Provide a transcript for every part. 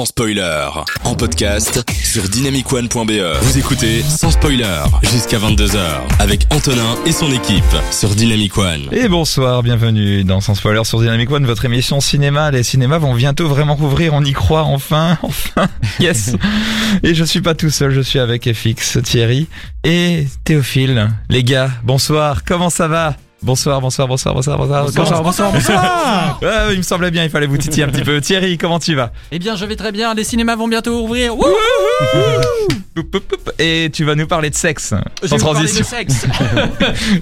sans spoiler. En podcast sur dynamicone.be. Vous écoutez sans spoiler jusqu'à 22h avec Antonin et son équipe sur Dynamic One. Et bonsoir, bienvenue dans Sans Spoiler sur Dynamic One, votre émission cinéma. Les cinémas vont bientôt vraiment rouvrir, on y croit enfin, enfin, yes. Et je suis pas tout seul, je suis avec FX, Thierry et Théophile. Les gars, bonsoir, comment ça va? Bonsoir, bonsoir, bonsoir, bonsoir, bonsoir, bonsoir, bonsoir, bonsoir. Ouais, il me semblait bien, il fallait vous titiller un petit peu. Thierry, comment tu vas? Eh bien, je vais très bien. Les cinémas vont bientôt ouvrir. Wouh Poup, poup, poup. Et tu vas nous parler de sexe, Je sans vais vous parler de transition. sexe.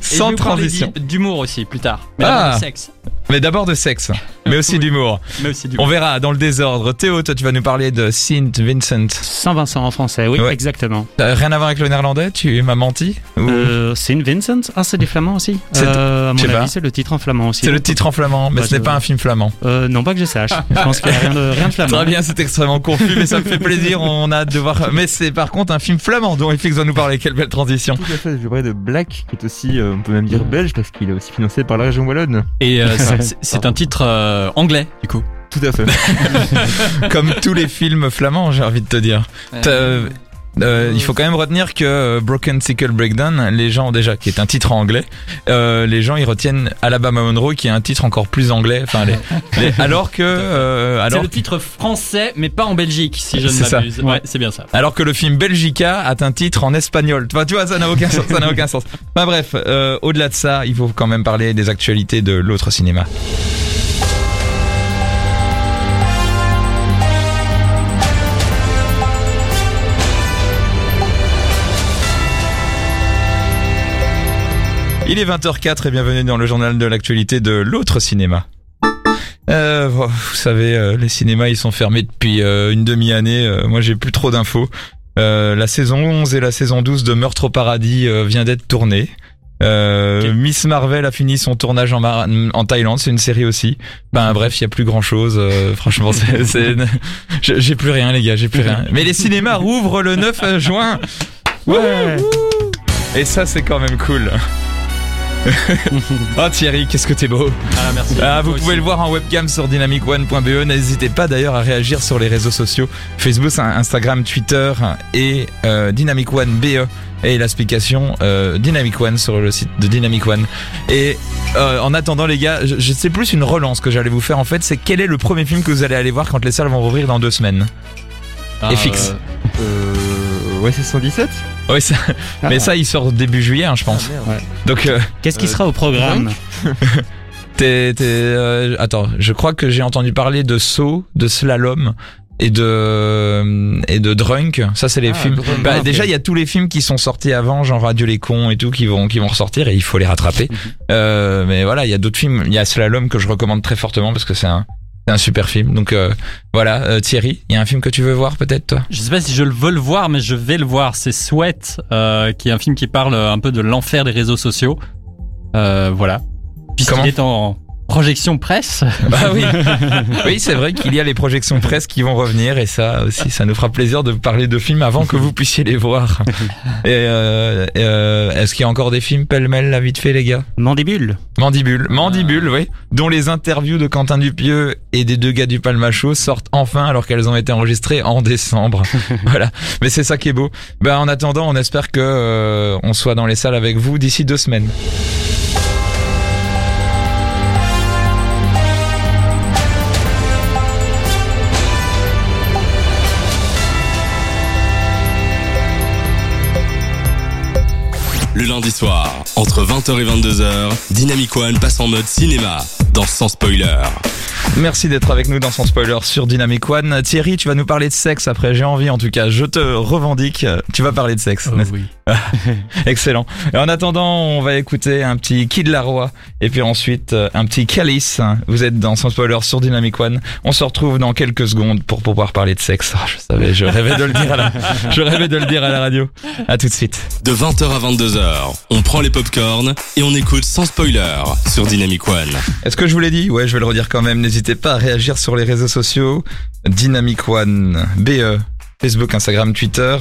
Sans transition. D'humour aussi plus tard. Mais Ah. d'abord de sexe. Mais d'abord de sexe, mais aussi Oui. d'humour. Mais aussi On verra dans le désordre. Théo, toi, tu vas nous parler de Saint Vincent. Saint-Vincent en français, oui, Ouais. exactement. T'as rien à voir avec le néerlandais Tu m'as menti Ou- Euh, Saint Vincent Ah, c'est des flamands aussi C'est- euh, c'est le titre en flamand aussi. C'est le titre en flamand, mais Bah, ce n'est pas un film flamand. Euh, non, pas que je sache. Je pense qu'il n'y a rien de, rien de flamand. Très bien, c'est extrêmement confus, mais ça me fait plaisir. On a hâte de voir. Mais c'est par contre un film flamand dont FX va nous parler. Quelle belle transition. Tout à fait, je parlais de Black, qui est aussi, euh, on peut même dire belge, parce qu'il est aussi financé par la région Wallonne. Et euh, c'est- c'est un titre euh, anglais, du coup. Tout à fait. Comme tous les films flamands, j'ai envie de te dire. Euh, il faut quand même retenir que euh, Broken Sickle Breakdown, les gens déjà, qui est un titre en anglais, euh, les gens ils retiennent Alabama Monroe, qui est un titre encore plus anglais. Enfin, les, les- alors que euh, C'est alors le titre français, mais pas en Belgique, si je ne m'abuse. Ouais, c'est bien ça. Alors que le film Belgica a un titre en espagnol. Tu vois, tu vois ça n'a aucun sens. Ça n'a aucun sens. Enfin bref, au-delà de ça, il faut quand même parler des actualités de l'autre cinéma. Il est 20h04 et bienvenue dans le journal de l'actualité de l'autre cinéma. Euh, vous savez, euh, les cinémas ils sont fermés depuis euh, une demi-année. Moi j'ai plus trop d'infos. Euh, la saison 11 et la saison 12 de Meurtre au paradis vient d'être tournées. Euh, Ok. Miss Marvel a fini son tournage en, Mar- en Thaïlande, c'est une série aussi. Ben bref, il y a plus grand chose. franchement, c'est, j'ai plus rien les gars, j'ai plus rien. Mais les cinémas rouvrent le 9 juin. Ouais. Et ça c'est quand même cool. oh Thierry, qu'est-ce que t'es beau. Ah, merci. Ah, vous pouvez aussi. le voir en webcam sur dynamicone.be. N'hésitez pas d'ailleurs à réagir sur les réseaux sociaux Facebook, Instagram, Twitter et euh, Dynamic One BE et l'explication euh, Dynamic One sur le site de Dynamic One. Et euh, en attendant les gars, je, je sais plus une relance que j'allais vous faire en fait, c'est quel est le premier film que vous allez aller voir quand les salles vont rouvrir dans deux semaines? Ah, et fixe. euh, Euh, ouais, c'est 117 Oui, ça, Ah, mais ça il sort début juillet, hein, je pense. Ouais. Donc euh, Qu'est-ce qui Euh, sera au programme T'es, t'es, euh, attends, je crois que j'ai entendu parler de saut, de slalom et de euh, et de drunk. Ça, c'est les Ah, films. Drunk, Bah, déjà, il y a tous les films qui sont sortis avant, genre Radio les cons et tout, qui vont qui vont ressortir et il faut les rattraper. Euh, mais voilà, il y a d'autres films. Il y a Slalom que je recommande très fortement parce que c'est un c'est un super film. Donc euh, voilà, euh, Thierry, il y a un film que tu veux voir peut-être toi? Je sais pas si je le veux le voir, mais je vais le voir. C'est Sweat, euh, qui est un film qui parle un peu de l'enfer des réseaux sociaux. Voilà. Puisqu'il est en projection presse. Bah oui, oui, c'est vrai qu'il y a les projections presse qui vont revenir et ça aussi, ça nous fera plaisir de parler de films avant que vous puissiez les voir. Et euh, euh, est-ce qu'il y a encore des films pêle-mêle là vite fait les gars? Mandibule. Mandibule, Mandibule, oui, dont les interviews de Quentin Dupieux et des deux gars du Palmacho sortent enfin alors qu'elles ont été enregistrées en décembre. voilà, mais c'est ça qui est beau. Ben en attendant, on espère que euh, on soit dans les salles avec vous d'ici deux semaines. Le lundi soir, entre 20h et 22h, Dynamic One passe en mode cinéma dans Sans Spoiler. Merci d'être avec nous dans son spoiler sur Dynamic One. Thierry, tu vas nous parler de sexe après, j'ai envie en tout cas, je te revendique, tu vas parler de sexe. n'est-ce oui. Excellent. Et en attendant, on va écouter un petit Kid Laroi et puis ensuite euh, un petit Calice. Vous êtes dans Sans Spoiler sur Dynamic One. On se retrouve dans quelques secondes pour pouvoir parler de sexe. Ah, je savais, je rêvais de le dire à la, je rêvais de le dire à la radio. À tout de suite. De 20h à 22h, on prend les popcorns et on écoute Sans Spoiler sur Dynamic One. Est-ce que je vous l'ai dit? Ouais, je vais le redire quand même. N'hésitez pas à réagir sur les réseaux sociaux. Dynamic One, BE. Facebook, Instagram, Twitter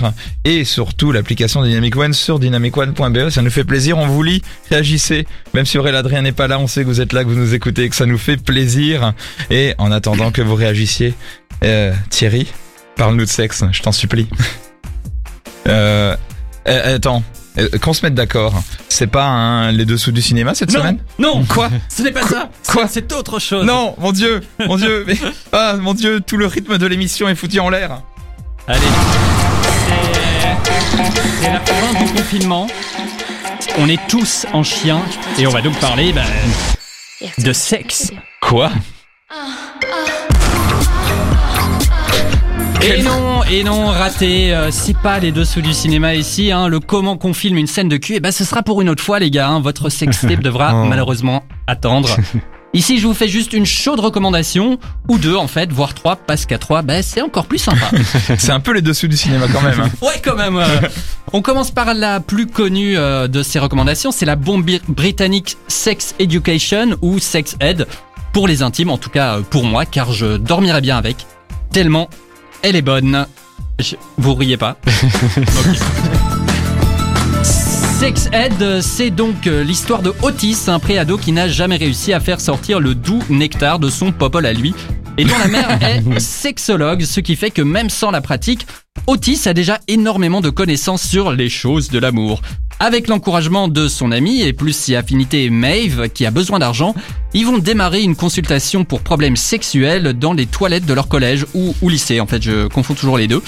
et surtout l'application Dynamic One sur dynamicone.be. Ça nous fait plaisir, on vous lit, réagissez. Même si Aurélien Adrien n'est pas là, on sait que vous êtes là, que vous nous écoutez, que ça nous fait plaisir. Et en attendant que vous réagissiez, euh, Thierry, Parle-nous de sexe, je t'en supplie. euh, euh, attends, qu'on se mette d'accord. C'est pas un les dessous du cinéma cette Non. semaine? Non, Quoi? Ce n'est pas ça? Quoi? C'est autre chose. Non, mon dieu, mon dieu, mais ah mon dieu, tout le rythme de l'émission est foutu en l'air. Allez. C'est- C'est la fin du confinement. On est tous en chien et on va donc parler bah, de sexe. Quoi? Et non, et non, raté. euh, c'est pas les dessous du cinéma ici. Hein, le comment qu'on filme une scène de cul, et ben ce sera pour une autre fois, les gars. hein. votre sextape devra Oh. malheureusement attendre. Ici, je vous fais juste une chaude recommandation, ou deux en fait, voire trois, parce qu'à trois, ben, c'est encore plus sympa. C'est un peu les dessous du cinéma quand même. hein. Ouais, quand même. euh. On commence par la plus connue euh, de ces recommandations, c'est la bombe britannique Sex Education ou Sex Ed pour les intimes, en tout cas euh, pour moi, car je dormirais bien avec. Tellement elle est bonne. Je- Vous riez pas. Sex Ed, c'est donc euh, l'histoire de Otis, un préado qui n'a jamais réussi à faire sortir le doux nectar de son popol à lui, et dont la mère est sexologue, ce qui fait que même sans la pratique, Otis a déjà énormément de connaissances sur les choses de l'amour. Avec l'encouragement de son ami et plus si affinité Maeve, qui a besoin d'argent, ils vont démarrer une consultation pour problèmes sexuels dans les toilettes de leur collège ou, ou lycée. En fait, je confonds toujours les deux.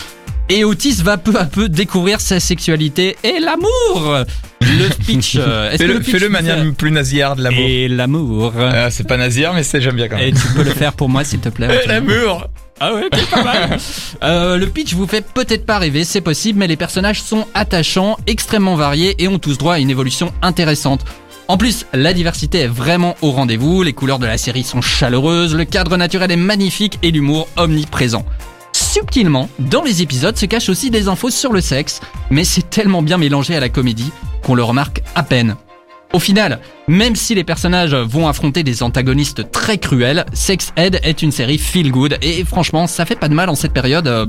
Et Otis va peu à peu découvrir sa sexualité et l'amour. Le pitch. euh, est-ce que Fais-le le de vous manière fait- plus nasillarde, l'amour. Et l'amour. Ah, c'est pas nasillard, mais c'est j'aime bien quand Et même. tu peux le faire pour moi, s'il te plaît. Antoine L'amour ah ouais, pas mal. Euh, le pitch vous fait peut-être pas rêver, c'est possible, mais les personnages sont attachants, extrêmement variés et ont tous droit à une évolution intéressante. En plus, la diversité est vraiment au rendez-vous, les couleurs de la série sont chaleureuses, le cadre naturel est magnifique et l'humour omniprésent. Subtilement, dans les épisodes se cachent aussi des infos sur le sexe, mais c'est tellement bien mélangé à la comédie qu'on le remarque à peine. Au final, même si les personnages vont affronter des antagonistes très cruels, Sex Ed est une série feel good et franchement, ça fait pas de mal en cette période. euh,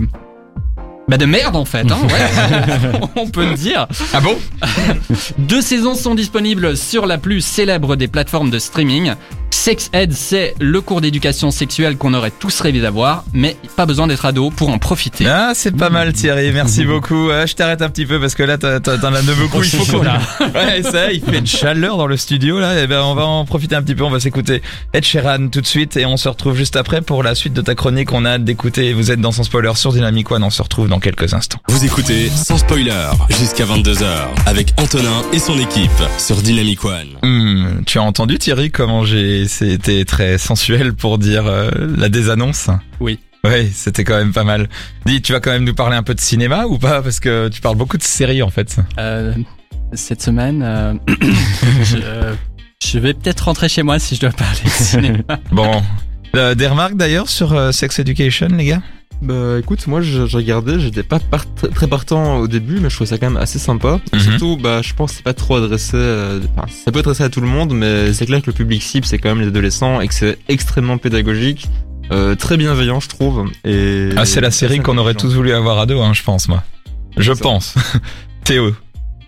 Bah de merde en fait, hein, ouais. on peut le dire. Ah bon? Deux saisons sont disponibles sur la plus célèbre des plateformes de streaming. Sex Ed, c'est le cours d'éducation sexuelle qu'on aurait tous rêvé d'avoir, mais pas besoin d'être ado pour en profiter. Ah, c'est pas mal Thierry, merci beaucoup. Ah, je t'arrête un petit peu parce que là, t'en as de beaucoup. Il faut qu'on... là. Ouais, ça, il fait une chaleur dans le studio là. Et ben, on va en profiter un petit peu. On va s'écouter Ed Sheeran tout de suite et on se retrouve juste après pour la suite de ta chronique. On a hâte d'écouter. Vous êtes dans son spoiler sur Dynamic One. On se retrouve dans quelques instants. Vous écoutez sans spoiler jusqu'à 22h avec Antonin et son équipe sur Dynamic One. Hmm, tu as entendu Thierry comment j'ai c'était très sensuel pour dire euh, la désannonce. Oui. Oui, c'était quand même pas mal. Dis, tu vas quand même nous parler un peu de cinéma ou pas? Parce que tu parles beaucoup de séries en fait. Euh, cette semaine, euh, je, euh, je vais peut-être rentrer chez moi si je dois parler de cinéma. Bon. Des remarques d'ailleurs sur Sex Education, les gars? Bah écoute, moi je, je regardais, j'étais pas part- très partant au début, mais je trouvais ça quand même assez sympa. Mhm. Surtout, bah je pense que c'est pas trop adressé, euh, enfin, ça peut être adressé à tout le monde, mais c'est clair que le public cible c'est quand même les adolescents et que c'est extrêmement pédagogique, euh, très bienveillant je trouve. Et Ah, c'est la série qu'on aurait tous voulu avoir à deux, hein, je pense, moi. Je pense. Théo.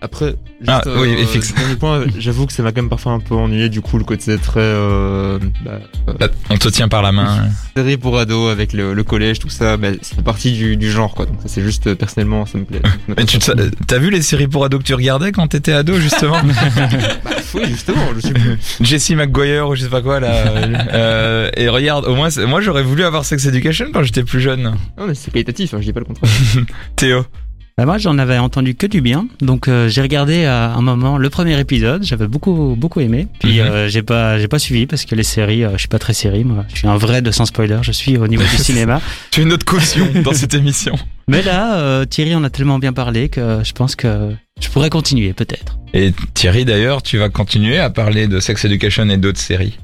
Après, juste, Ah, oui, fixe. dernier point, j'avoue que ça m'a quand même parfois un peu ennuyé du coup le côté très euh, bah, euh, Là, on te tient par la main. série pour ados avec le, le collège tout ça, bah, ça fait partie du, du genre quoi. Donc ça c'est juste euh, personnellement ça me plaît. Mais tu t'as vu les séries pour ados que tu regardais quand t'étais ado, justement Bah, oui justement, je suis plus. Jesse McGuire ou je sais pas quoi, là. Euh, et regarde, au moins, c'est- moi j'aurais voulu avoir Sex Education quand j'étais plus jeune. Non mais c'est qualitatif, hein, je dis pas le contraire. Théo. Bah, moi, j'en avais entendu que du bien. Donc, euh, j'ai regardé à un moment le premier épisode. J'avais beaucoup, beaucoup aimé. Puis, Mhm. euh, j'ai pas, j'ai pas suivi parce que les séries, euh, je suis pas très série. Moi, je suis un vrai de sans spoiler. Je suis au niveau du cinéma. Tu es notre caution dans cette émission. Mais là, euh, Thierry en a tellement bien parlé que je pense que je pourrais continuer, peut-être. Et Thierry, d'ailleurs, tu vas continuer à parler de Sex Education et d'autres séries.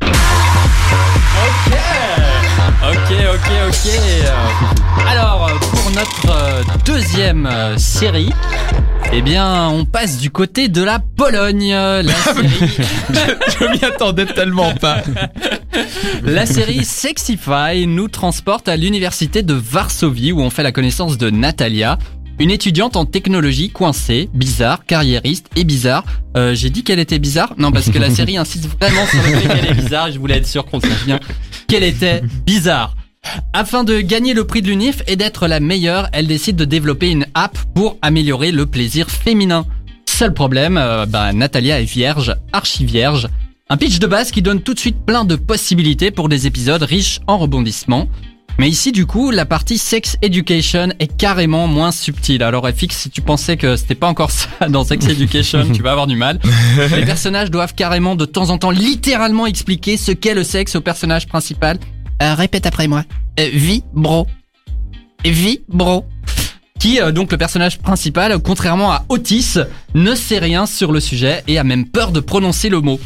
Ok, ok, ok. Euh, Alors, euh, pour notre euh, deuxième euh, série, eh bien, on passe du côté de la Pologne. La série, je m'y attendais tellement pas. la série Sexify nous transporte à l'université de Varsovie où on fait la connaissance de Natalia. Une étudiante en technologie coincée, bizarre, carriériste et bizarre. Euh, J'ai dit qu'elle était bizarre? Non, parce que la série insiste vraiment sur le fait qu'elle est bizarre et je voulais être sûr qu'on sache bien qu'elle était bizarre. Afin de gagner le prix de l'UNIF et d'être la meilleure, elle décide de développer une app pour améliorer le plaisir féminin. Seul problème, euh, bah, Natalia est vierge, archi vierge. Un pitch de base qui donne tout de suite plein de possibilités pour des épisodes riches en rebondissements. Mais ici, du coup, la partie sex education est carrément moins subtile. Alors, FX, si tu pensais que c'était pas encore ça dans sex education, tu vas avoir du mal. Les personnages doivent carrément, de temps en temps, littéralement expliquer ce qu'est le sexe au personnage principal. Euh, répète après moi. Euh, vie, bro. Vie, bro. Qui, euh, donc, le personnage principal, contrairement à Otis, ne sait rien sur le sujet et a même peur de prononcer le mot.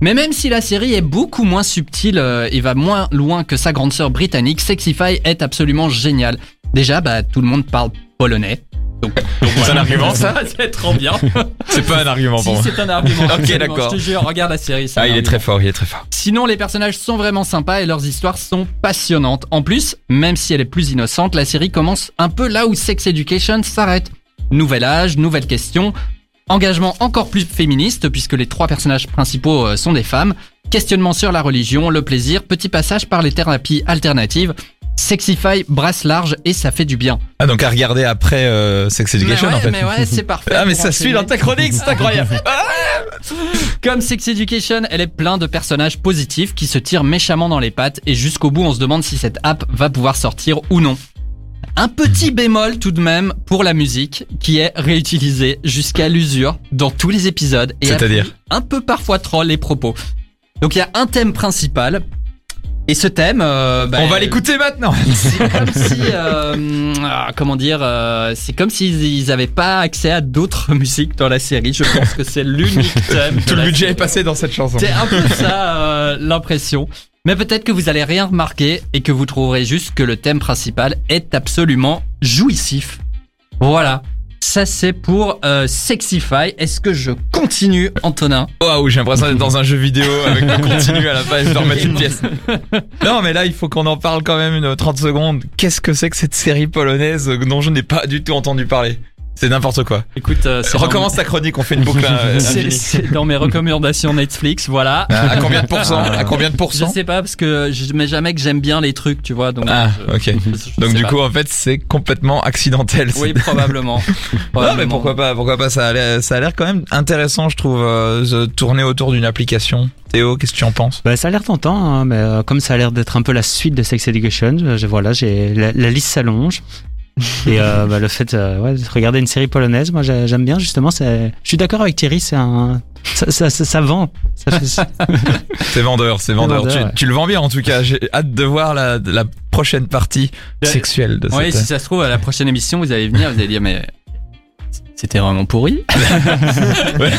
Mais même si la série est beaucoup moins subtile euh, et va moins loin que sa grande sœur britannique, Sexify est absolument génial. Déjà, bah, tout le monde parle polonais. Donc, donc C'est un argument, ça C'est trop bien. C'est pas un argument si, pour moi. c'est un argument. Ok, d'accord. Je te jure, regarde la série. Ah, il est très fort, il est très fort. Sinon, les personnages sont vraiment sympas et leurs histoires sont passionnantes. En plus, même si elle est plus innocente, la série commence un peu là où Sex Education s'arrête. Nouvel âge, nouvelle question, engagement encore plus féministe puisque les trois personnages principaux euh, sont des femmes, questionnement sur la religion, le plaisir, petit passage par les thérapies alternatives. Sexify brasse large et ça fait du bien. Ah, donc à regarder après euh, Sex Education mais ouais, en fait. mais ouais, c'est parfait. Ah, mais ça suit dans ta chronique, c'est incroyable. Comme Sex Education, elle est plein de personnages positifs qui se tirent méchamment dans les pattes et jusqu'au bout on se demande si cette app va pouvoir sortir ou non. Un petit bémol tout de même pour la musique qui est réutilisée jusqu'à l'usure dans tous les épisodes et appuie un peu parfois trop les propos. Donc il y a un thème principal et ce thème, euh, bah, On va l'écouter maintenant. c'est comme si, euh, ah, comment dire, euh, c'est comme s'ils ils avaient pas accès à d'autres musiques dans la série. Je pense que c'est l'unique thème. Tout le budget est passé dans cette chanson. C'est un peu ça euh, l'impression. Mais peut-être que vous allez rien remarquer et que vous trouverez juste que le thème principal est absolument jouissif. Voilà. Ça c'est pour euh, Sexify. Est-ce que je continue, Antonin Waouh, j'ai l'impression d'être dans un jeu vidéo avec le continu à la fin et je remettre une pièce. Non, mais là, il faut qu'on en parle quand même une 30 secondes. Qu'est-ce que c'est que cette série polonaise dont je n'ai pas du tout entendu parler? C'est n'importe quoi. Écoute, euh, Recommence ta chronique, on fait une boucle euh, C'est dans mes recommandations Netflix, voilà. À combien de pourcents À combien de Je pourcents sais pas parce que je mets jamais que j'aime bien les trucs, tu vois. Donc, Ah, je- ok. je- je Donc du pas. coup, en fait, c'est complètement accidentel. oui, probablement. Non, mais pourquoi pas Pourquoi pas Ça a l'air, ça a l'air quand même intéressant, je trouve, euh, de tourner autour d'une application. Théo, qu'est-ce que tu en penses? Bah, ça a l'air tentant, hein, mais euh, comme ça a l'air d'être un peu la suite de Sex Education, euh, je, voilà, j'ai la, la liste s'allonge. Et euh, bah, le fait euh, ouais, de regarder une série polonaise, moi j'ai- j'aime bien justement. c'est- Je suis d'accord avec Thierry, c'est un, ça, ça, ça, ça vend. Ça fait- C'est vendeur, c'est vendeur. vendeur, tu, ouais. tu le vends bien en tout cas. J'ai hâte de voir la, la prochaine partie sexuelle de Oui, cette. si ça se trouve, à la prochaine émission, vous allez venir, vous allez dire, mais c'était vraiment pourri. Ouais,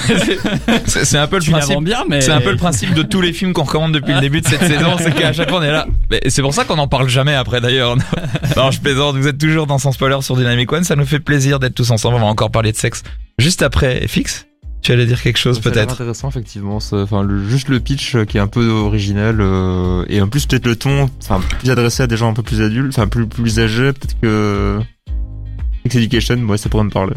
c'est- un peu le Tu principe. bien, mais. C'est un peu le principe de tous les films qu'on recommande depuis le début de cette saison, c'est qu'à chaque fois on est là. Mais c'est pour ça qu'on en parle jamais après d'ailleurs. Non, je plaisante, vous êtes toujours dans Sans Spoiler sur Dynamic One, ça nous fait plaisir d'être tous ensemble, on va encore parler de sexe. Juste après, Fix, tu allais dire quelque chose peut-être? intéressant effectivement. Enfin, le, juste le pitch qui est un peu original euh, et en plus peut-être le ton, enfin plus adressé à des gens un peu plus adultes, enfin plus plus âgés, peut-être que Sex Education, moi ça pourrait me parler.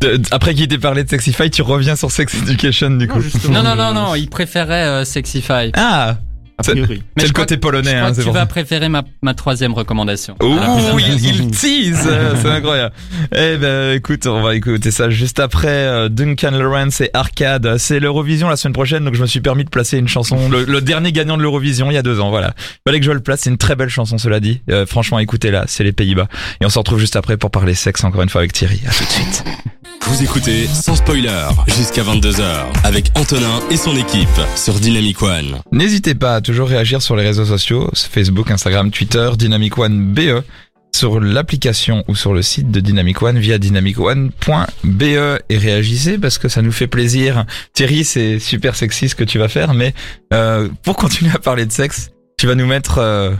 De- Après qu'il t'ait parlé de Sexify, tu reviens sur Sex Education du coup. Non, non, non, non, il préférait euh, Sexify. Ah A C'est- priori. Mais C'est je le côté Je polonais, crois hein, que tu vas préférer ma, ma troisième recommandation. Ouh, prochaine il, il tease, euh, c'est incroyable. Eh ben, écoute, on va écouter ça juste après euh, Duncan Lawrence et Arcade. C'est l'Eurovision la semaine prochaine, donc je me suis permis de placer une chanson, le, le dernier gagnant de l'Eurovision il y a deux ans, voilà. Fallait que je le place, c'est une très belle chanson, cela dit. Euh, franchement, écoutez-la, c'est les Pays-Bas. Et on se retrouve juste après pour parler sexe encore une fois avec Thierry. À tout de suite. Vous écoutez sans spoiler jusqu'à 22h avec Antonin et son équipe sur Dynamic One. N'hésitez pas à toujours réagir sur les réseaux sociaux, Facebook, Instagram, Twitter, Dynamic One BE, sur l'application ou sur le site de Dynamic One via dynamicone.be et réagissez parce que ça nous fait plaisir. Thierry, c'est super sexy ce que tu vas faire, mais euh, pour continuer à parler de sexe, tu vas nous mettre euh,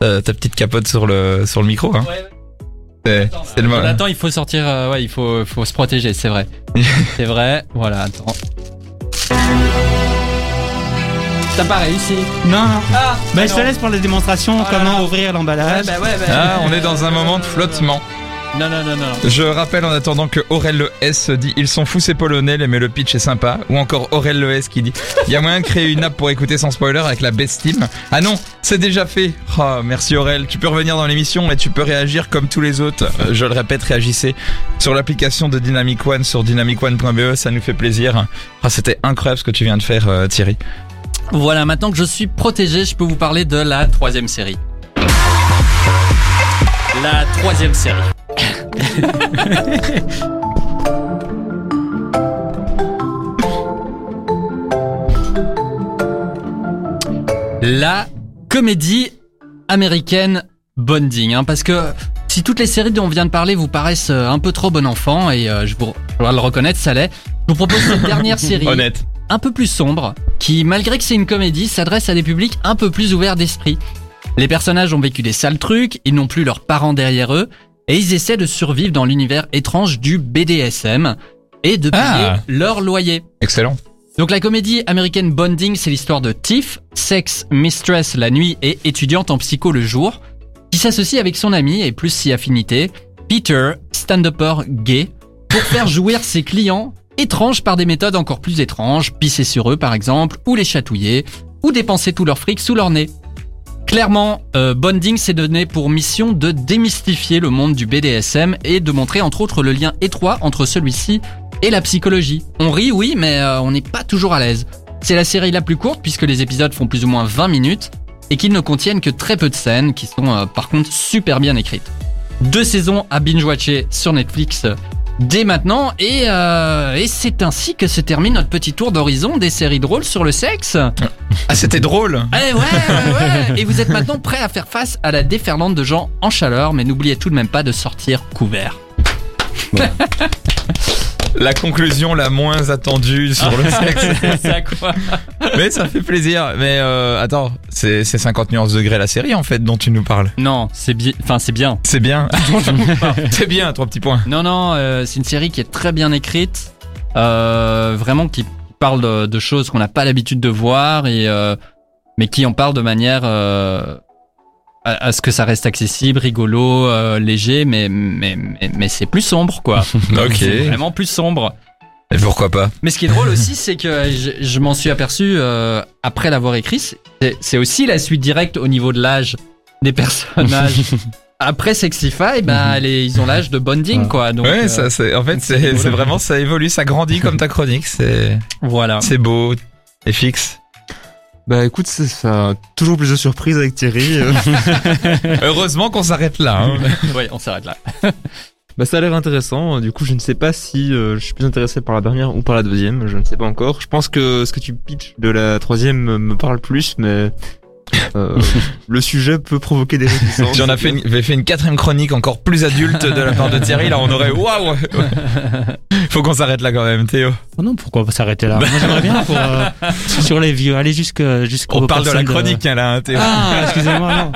ta, ta petite capote sur le sur le micro. Hein. C'est le moment. Attends, il faut sortir, euh, ouais, il faut, faut se protéger, c'est vrai. c'est vrai, voilà, attends. T'as pas réussi. non, Ah, bah, je te laisse pour la démonstration là comment là. ouvrir l'emballage. Ouais, bah ouais, bah, Ah, on est dans un moment de flottement. Non, non, non, non. Je rappelle en attendant que Aurel Le S dit ils sont fous ces polonais mais le pitch est sympa ou encore Aurel Le S qui dit il y a moyen de créer une app pour écouter sans spoiler avec la best team. Ah non, c'est déjà fait. Oh, merci Aurel, tu peux revenir dans l'émission et tu peux réagir comme tous les autres. Euh, Je le répète, réagissez sur l'application de Dynamic One sur dynamicone.be, ça nous fait plaisir. Ah, c'était incroyable ce que tu viens de faire euh, Thierry. Voilà, maintenant que je suis protégé, je peux vous parler de la troisième série. La troisième série. la comédie américaine Bonding, hein, parce que si toutes les séries dont on vient de parler vous paraissent euh, un peu trop bon enfant, et euh, je vous dois le reconnaître, ça l'est, je vous propose cette dernière série Honnête. un peu plus sombre, qui, malgré que c'est une comédie, s'adresse à des publics un peu plus ouverts d'esprit. Les personnages ont vécu des sales trucs, ils n'ont plus leurs parents derrière eux, et ils essaient de survivre dans l'univers étrange du BDSM et de payer Ah. leur loyer. Excellent. Donc la comédie américaine Bonding, c'est l'histoire de Tiff, sex mistress la nuit et étudiante en psycho le jour, qui s'associe avec son ami et plus si affinité, Peter, stand-upper gay, pour faire jouir ses clients étranges par des méthodes encore plus étranges, pisser sur eux par exemple, ou les chatouiller, ou dépenser tout leur fric sous leur nez. Clairement, euh, Bonding s'est donné pour mission de démystifier le monde du BDSM et de montrer entre autres le lien étroit entre celui-ci et la psychologie. On rit, oui, mais euh, on n'est pas toujours à l'aise. C'est la série la plus courte puisque les épisodes font plus ou moins 20 minutes et qu'ils ne contiennent que très peu de scènes qui sont euh, par contre super bien écrites. Deux saisons à binge-watcher sur Netflix dès maintenant et, euh, et c'est ainsi que se termine notre petit tour d'horizon des séries drôles sur le sexe. Ah c'était drôle. Eh ouais, ouais, ouais. Et vous êtes maintenant prêt à faire face à la déferlante de gens en chaleur, mais n'oubliez tout de même pas de sortir couvert. La conclusion la moins attendue sur le sexe. C'est ça quoi Mais ça fait plaisir. Mais euh, attends, c'est c'est 50 nuances degrés la série en fait dont tu nous parles. Non, c'est bien. Enfin, c'est bien. C'est bien. c'est bien, trois petits points. Non, non, euh, c'est une série qui est très bien écrite, euh, vraiment qui parle de, de choses qu'on n'a pas l'habitude de voir et euh, mais qui en parle de manière euh, à, à ce que ça reste accessible, rigolo, euh, léger, mais mais mais, mais c'est plus sombre quoi. Ok. C'est vraiment plus sombre. Et pourquoi pas? Mais ce qui est drôle aussi, c'est que je, je m'en suis aperçu euh, après l'avoir écrit. C'est aussi la suite directe au niveau de l'âge des personnages. après Sexify, ben les, ils ont l'âge de bonding, quoi. Donc, Ouais, euh, ça c'est en fait c'est vraiment ça évolue, ça grandit comme ta chronique, c'est voilà. c'est beau et fixe. Bah écoute, c'est ça. Toujours plus de surprises avec Thierry. euh. Heureusement qu'on s'arrête là. hein. ouais, on s'arrête là. bah ça a l'air intéressant. Du coup, je ne sais pas si euh, je suis plus intéressé par la dernière ou par la deuxième. Je ne sais pas encore. Je pense que ce que tu pitches de la troisième me parle plus, mais euh, le sujet peut provoquer des réticences. J'en ai fait une, j'ai fait une quatrième chronique encore plus adulte de la part de Thierry. Là, on aurait waouh. Faut qu'on s'arrête là quand même, Théo. Oh non, pourquoi pas s'arrêter là? Moi, j'aimerais bien pour, euh, sur les vieux, aller jusque jusqu'au. On parle de la chronique hein, là, hein, Théo. Ah, excusez-moi, non.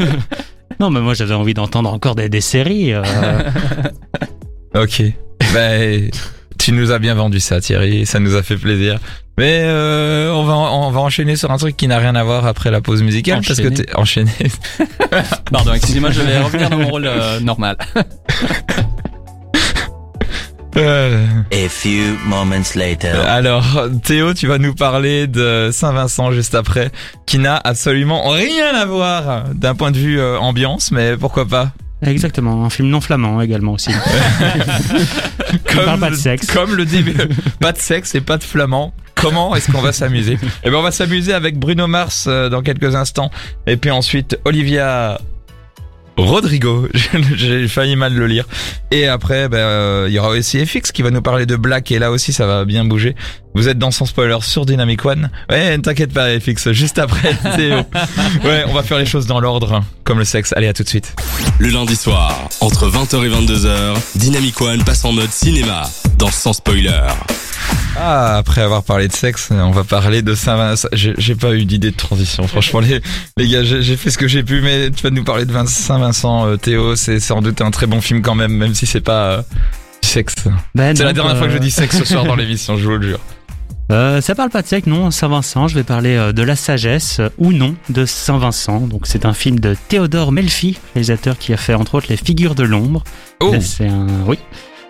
non, mais moi j'avais envie d'entendre encore des, des séries. euh, Ok. Ben, tu nous as bien vendu ça, Thierry. Ça nous a fait plaisir. Mais euh, on va on va enchaîner sur un truc qui n'a rien à voir après la pause musicale parce que Enchaîner. t'es enchaîné. Pardon, excusez-moi, je vais revenir dans mon rôle euh, normal. Euh, A few moments later. alors, Théo, tu vas nous parler de Saint-Vincent juste après, qui n'a absolument rien à voir d'un point de vue euh, ambiance, mais pourquoi pas? Exactement, un film non flamand également aussi. Comme parle pas de sexe. Comme le début. pas de sexe et pas de flamand. Comment est-ce qu'on va s'amuser? Eh ben, on va s'amuser avec Bruno Mars euh, dans quelques instants. Et puis ensuite, Olivia Rodrigo. J'ai failli mal le lire. Et après, ben, euh, il y aura aussi FX qui va nous parler de Black. Et là aussi, ça va bien bouger. Vous êtes dans son spoiler sur Dynamic One. Ouais, ne t'inquiète pas, FX. Juste après, Théo. Ouais, on va faire les choses dans l'ordre, hein, comme le sexe. Allez, à tout de suite. Le lundi soir, entre 20h et 22h, Dynamic One passe en mode cinéma dans Sans Spoiler. Ah, après avoir parlé de sexe, on va parler de Saint-Vincent. J'ai pas eu d'idée de transition, franchement, les, les gars, j'ai fait ce que j'ai pu, mais tu vas nous parler de Vin- Saint-Vincent, euh, Théo, c'est sans doute un très bon film quand même, même si c'est pas euh, du sexe. Ben, C'est la dernière fois que je euh, dis sexe ce soir dans l'émission, je vous le jure. Euh, ça parle pas de sexe, non, Saint-Vincent. Je vais parler euh, de la sagesse euh, ou non de Saint-Vincent. Donc c'est un film de Théodore Melfi, réalisateur qui a fait entre autres Les Figures de l'ombre. Oh, C'est un, oui,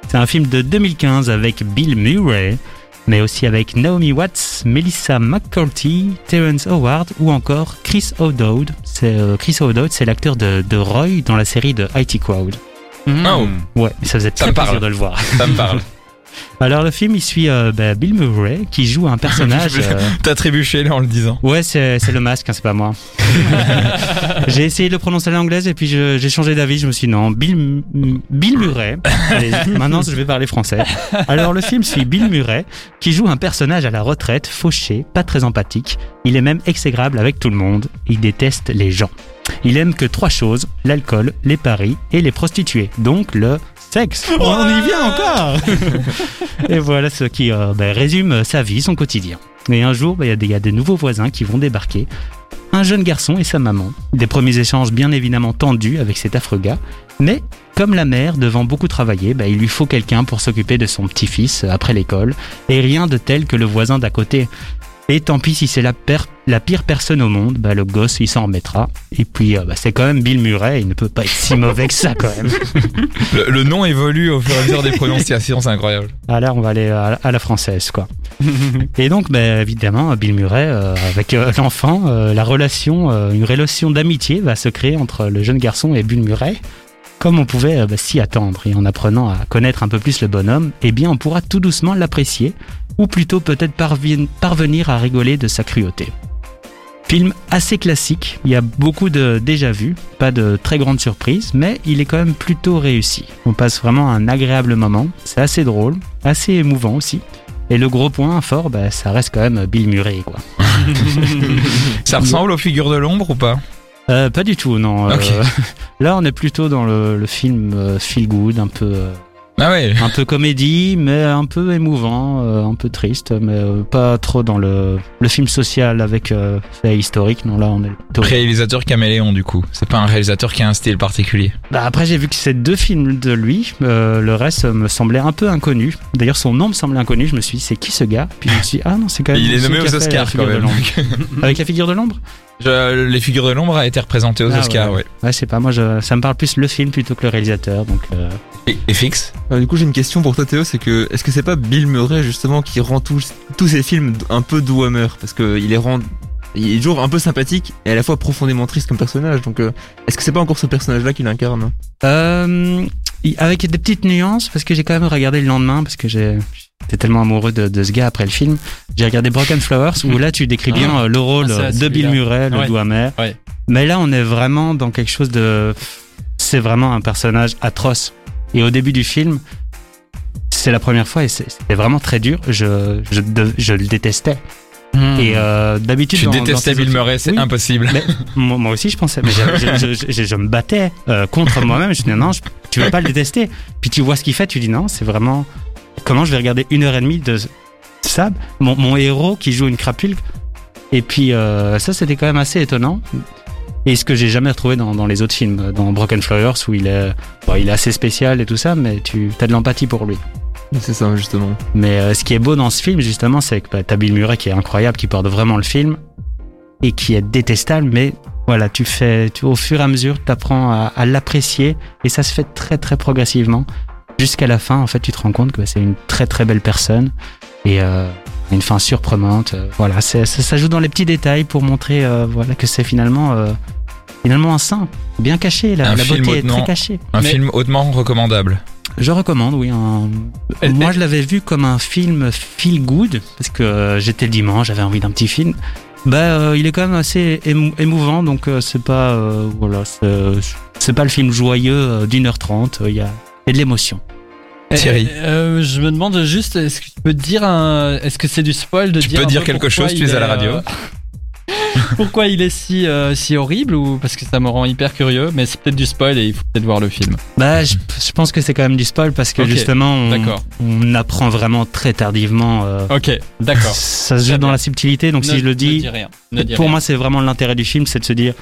c'est un film de 2015 avec Bill Murray, mais aussi avec Naomi Watts, Melissa McCarthy, Terrence Howard ou encore Chris O'Dowd. C'est Chris O'Dowd, c'est l'acteur de, de Roy dans la série de IT Crowd. oh, Ouais, ça faisait Ça très me parle. plaisir de le voir. ça me parle. Alors le film, il suit euh, bah, Bill Murray qui joue un personnage. euh, T'as trébuché là en le disant. Ouais, c'est c'est le masque, hein, c'est pas moi. j'ai essayé de le prononcer à l'anglaise et puis j'ai changé d'avis. Je me suis dit non, Bill, Bill Murray. Allez, maintenant, je vais parler français. Alors, le film suit Bill Murray qui joue un personnage à la retraite, fauché, pas très empathique. Il est même exécrable avec tout le monde. Il déteste les gens. Il aime que trois choses l'alcool, les paris et les prostituées. Donc le sexe. On y vient encore. et voilà ce qui euh, ben, résume sa vie, son quotidien. Et un jour, ben, il y a des- il y, a des nouveaux voisins qui vont débarquer. Un jeune garçon et sa maman. Des premiers échanges bien évidemment tendus avec cet affreux gars. Mais comme la mère devant beaucoup travailler, ben, il lui faut quelqu'un pour s'occuper de son petit-fils euh, après l'école. Et rien de tel que le voisin d'à côté. Et tant pis si c'est la, pire personne au monde, bah, le gosse il s'en remettra. Et puis euh, bah, c'est quand même Bill Murray, il ne peut pas être si mauvais que ça quand même. Le, le nom évolue au fur et à mesure des prononciations, c'est incroyable. Ah là on va aller à, à la française quoi. Et donc bah, évidemment Bill Murray euh, avec euh, l'enfant, la relation, une relation d'amitié va se créer entre le jeune garçon et Bill Murray. Comme on pouvait euh, bah, s'y attendre et en apprenant à connaître un peu plus le bonhomme, eh bien on pourra tout doucement l'apprécier ou plutôt peut-être parvenir à rigoler de sa cruauté. Film assez classique, il y a beaucoup de déjà vu, pas de très grandes surprises, mais il est quand même plutôt réussi. On passe vraiment un agréable moment, c'est assez drôle, assez émouvant aussi. Et le gros point fort, bah, ça reste quand même Bill Murray, quoi. Ça ressemble aux figures de l'ombre ou pas? Euh, pas du tout, non. Euh, là, on est plutôt dans le, le film euh, feel good, un peu, Ah ouais. un peu comédie, mais un peu émouvant, un peu triste, mais pas trop dans le, le film social avec euh, fait historique. Non, là, on est plutôt. Réalisateur caméléon du coup. C'est pas un réalisateur qui a un style particulier. Bah, après, j'ai vu que c'est deux films de lui. euh, le reste me semblait un peu inconnu. D'ailleurs, son nom me semblait inconnu. Je me suis dit, c'est qui ce gars? Puis je me suis dit, ah non, c'est quand même. Il est nommé aux Oscars quand même. Avec la figure de l'ombre? Je- les figures de l'ombre a été représenté aux Ah, Oscars, ouais. ouais. Ouais, je sais pas. Moi, je, ça me parle plus le film plutôt que le réalisateur. Donc, euh, Et, et fixe Euh, du coup, j'ai une question pour toi, Théo, c'est que est-ce que c'est pas Bill Murray justement qui rend tous tous ces films un peu doux amers parce que il les rend il est toujours un peu sympathique et à la fois profondément triste comme personnage. Donc, euh, est-ce que c'est pas encore ce personnage-là qu'il incarne Euh, avec des petites nuances, parce que j'ai quand même regardé le lendemain, parce que j'ai- j'étais tellement amoureux de, de ce gars après le film. J'ai regardé Broken Flowers, où là tu décris bien Ah. euh, le rôle Ah, c'est de Bill. Murray, le Ouais. doux amer. Ouais. Mais là, on est vraiment dans quelque chose de. C'est vraiment un personnage atroce. Et au début du film, c'est la première fois et c'est- c'était vraiment très dur. Je, je, je le détestais. Et euh, d'habitude, Tu détestais Bill Murray, c'est Oui. impossible. Mais moi, aussi, je pensais. Mais je, me battais euh, contre moi-même. Je disais non, tu veux pas le détester. Puis tu vois ce qu'il fait, tu dis non, c'est vraiment. Comment je vais regarder une heure et demie de ça mon, mon héros qui joue une crapule. Et puis euh, ça, c'était quand même assez étonnant. Et ce que j'ai jamais retrouvé dans, dans les autres films, dans Broken Flowers, où il est, bon, il est assez spécial et tout ça, mais tu as de l'empathie pour lui. C'est ça justement. Mais euh, ce qui est beau dans ce film, justement, c'est que bah, t'as Bill Murray qui est incroyable, qui porte vraiment le film et qui est détestable, mais voilà, tu fais, tu, au fur et à mesure, tu apprends à, à l'apprécier et ça se fait très très progressivement jusqu'à la fin. En fait, tu te rends compte que c'est une très très belle personne et euh, une fin surprenante. Euh, Voilà, ça, ça joue dans les petits détails pour montrer, euh, voilà, que c'est finalement euh, finalement un saint bien caché. La, Un la film beauté est hautement- très cachée. Un Mais- film hautement recommandable. Je recommande, oui. un- Elle- Moi, elle- je l'avais vu comme un film feel good parce que j'étais le dimanche, j'avais envie d'un petit film. Bah, euh, il est quand même assez émou- émouvant, donc euh, c'est pas, euh, voilà, c'est pas le film joyeux euh, d'une heure trente. Il y, a, a de l'émotion. Thierry. Euh, euh, je me demande juste, est-ce que tu peux dire un, est-ce que c'est du spoil de Tu dire peux un dire peu quelque chose, tu es à la radio. euh, pourquoi il est si euh, si horrible ou parce que ça me rend hyper curieux, mais c'est peut-être du spoil et il faut peut-être voir le film. Bah, je, je pense que c'est quand même du spoil parce que justement, on, apprend vraiment très tardivement. euh, Ok, d'accord. ça se joue dans la subtilité, donc Ne- si je le ne dis, dis rien. Ne dis pour rien. moi, c'est vraiment l'intérêt du film, c'est de se dire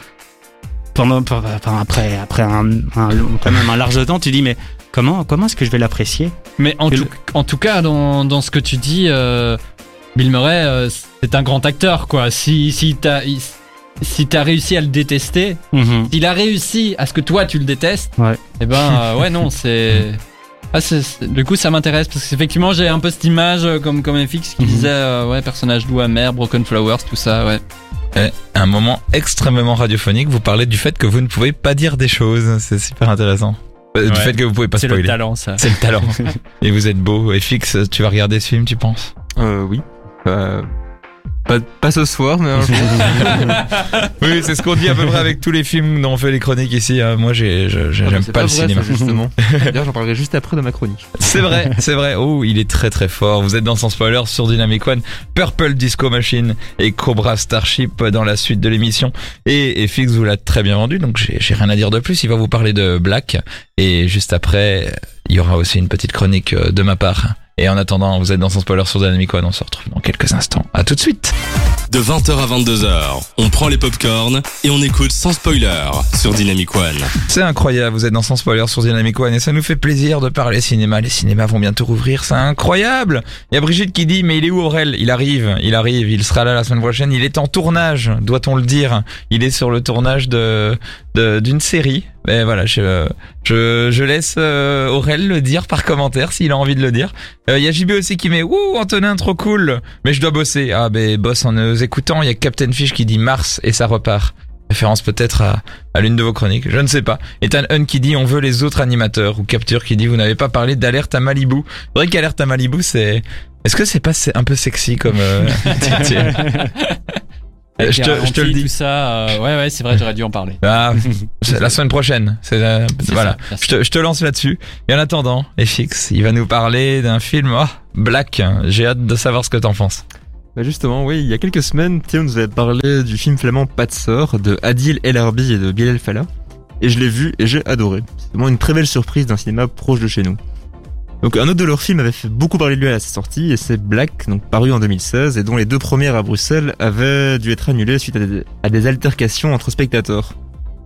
pendant, pendant- après, après un, un- quand même un large temps, tu dis mais comment, comment est-ce que je vais l'apprécier? Mais en Et tout, le- en tout cas, dans, dans ce que tu dis, euh, Bill Murray, euh, c'est un grand acteur, quoi. Si, si t'as si t'as réussi à le détester, Mhm. s'il a réussi à ce que toi tu le détestes, Ouais. eh ben euh, ouais non c'est. Ah, du coup ça m'intéresse parce qu'effectivement j'ai un peu cette image euh, comme comme FX qui Mhm. disait euh, ouais personnage doux amer, Broken Flowers tout ça ouais. Un moment extrêmement radiophonique, vous parlez du fait que vous ne pouvez pas dire des choses. C'est super intéressant. Euh, Du Ouais. fait que vous pouvez pas C'est le spoiler. talent ça. C'est le talent. Et vous êtes beau. FX, tu vas regarder ce film, tu penses? Euh, oui. Euh, pas, pas ce soir, mais. Oui, c'est ce qu'on dit à peu près avec tous les films dont on fait les chroniques ici. hein. Moi, Ah, j'aime c'est pas, le vrai, cinéma. justement. D'ailleurs, j'en parlerai juste après de ma chronique. C'est vrai, c'est vrai. Oh, il est très très fort. Vous êtes dans Sans Spoiler sur Dynamic One, Purple Disco Machine et Cobra Starship dans la suite de l'émission. Et, et Fix vous l'a très bien vendu, donc j'ai j'ai rien à dire de plus. Il va vous parler de Black. Et juste après, il y aura aussi une petite chronique euh, de ma part. Et en attendant, vous êtes dans Sans Spoiler sur Dynamic One. On se retrouve dans quelques instants. À tout de suite. De 20h à 22h, on prend les popcorns et on écoute sans spoiler sur Dynamic One. C'est incroyable, vous êtes dans Sans Spoiler sur Dynamic One et ça nous fait plaisir de parler cinéma. Les cinémas vont bientôt rouvrir, c'est incroyable. Il y a Brigitte qui dit, mais il est où Aurel? Il arrive, il arrive, il sera là la semaine prochaine. Il est en tournage, doit-on le dire Il est sur le tournage de- d'une série. Mais voilà, je, je, laisse euh, Aurel le dire par commentaire s'il a envie de le dire. Euh, Il y a JB aussi qui met, ouh Antonin trop cool, mais je dois bosser. Ah ben bosse en nous écoutant. Il y a Captain Fish qui dit Mars et ça repart. Référence peut-être à, l'une de vos chroniques, je ne sais pas. Ethan Hun qui dit on veut les autres animateurs ou Capture qui dit vous n'avez pas parlé d'alerte à Malibu. C'est vrai qu'alerte à Malibu c'est est-ce que c'est pas un peu sexy comme euh. Avec je te, je te le ralentis, dis. Tout ça euh, ouais ouais c'est vrai j'aurais dû en parler. Ah, la semaine prochaine. C'est euh, C'est voilà. ça. Je te, je te lance là-dessus. Et en attendant, FX, il va nous parler d'un film oh, Black. J'ai hâte de savoir ce que t'en penses. Bah justement, oui, il y a quelques semaines, Théo nous avait parlé du film flamand Pas de sœur de Adil El Arbi et de Bilal Fallah. Et je l'ai vu et j'ai adoré. C'est vraiment une très belle surprise d'un cinéma proche de chez nous. Donc un autre de leurs films avait fait beaucoup parler de lui à sa sortie et c'est Black, donc paru en 2016 et dont les deux premières à Bruxelles avaient dû être annulées suite à des, altercations entre spectateurs.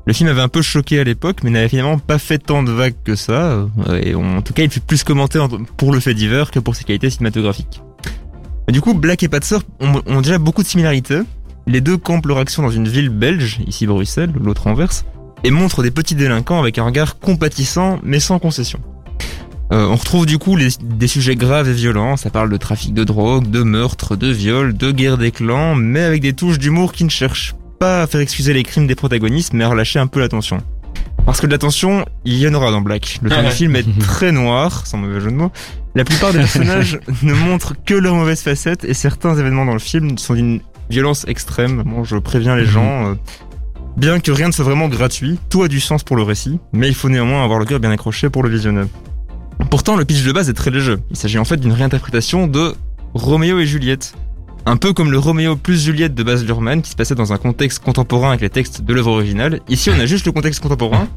Le film avait un peu choqué à l'époque mais n'avait finalement pas fait tant de vagues que ça euh, et en tout cas il fut plus commenté en- pour le fait divers que pour ses qualités cinématographiques. Du coup, Black et ont, ont déjà beaucoup de similarités. Les deux campent leur action dans une ville belge, ici Bruxelles, l'autre Anvers, et montrent des petits délinquants avec un regard compatissant mais sans concession. Euh, on retrouve du coup les- des sujets graves et violents, ça parle de trafic de drogue, de meurtre, de viol, de guerre des clans, mais avec des touches d'humour qui ne cherchent pas à faire excuser les crimes des protagonistes, mais à relâcher un peu la tension. Parce que de la tension, il y en aura dans Black. Le film est très noir, sans mauvais jeu de mots. La plupart des personnages ne montrent que leurs mauvaises facettes et certains événements dans le film sont d'une violence extrême. Bon, je préviens les gens. euh, bien que rien ne soit vraiment gratuit, tout a du sens pour le récit, mais il faut néanmoins avoir le cœur bien accroché pour le visionner. Pourtant, le pitch de base est très léger. Il s'agit en fait d'une réinterprétation de Roméo et Juliette. Un peu comme le Roméo plus Juliette de Baz Luhrmann qui se passait dans un contexte contemporain avec les textes de l'œuvre originale. Ici, on a juste le contexte contemporain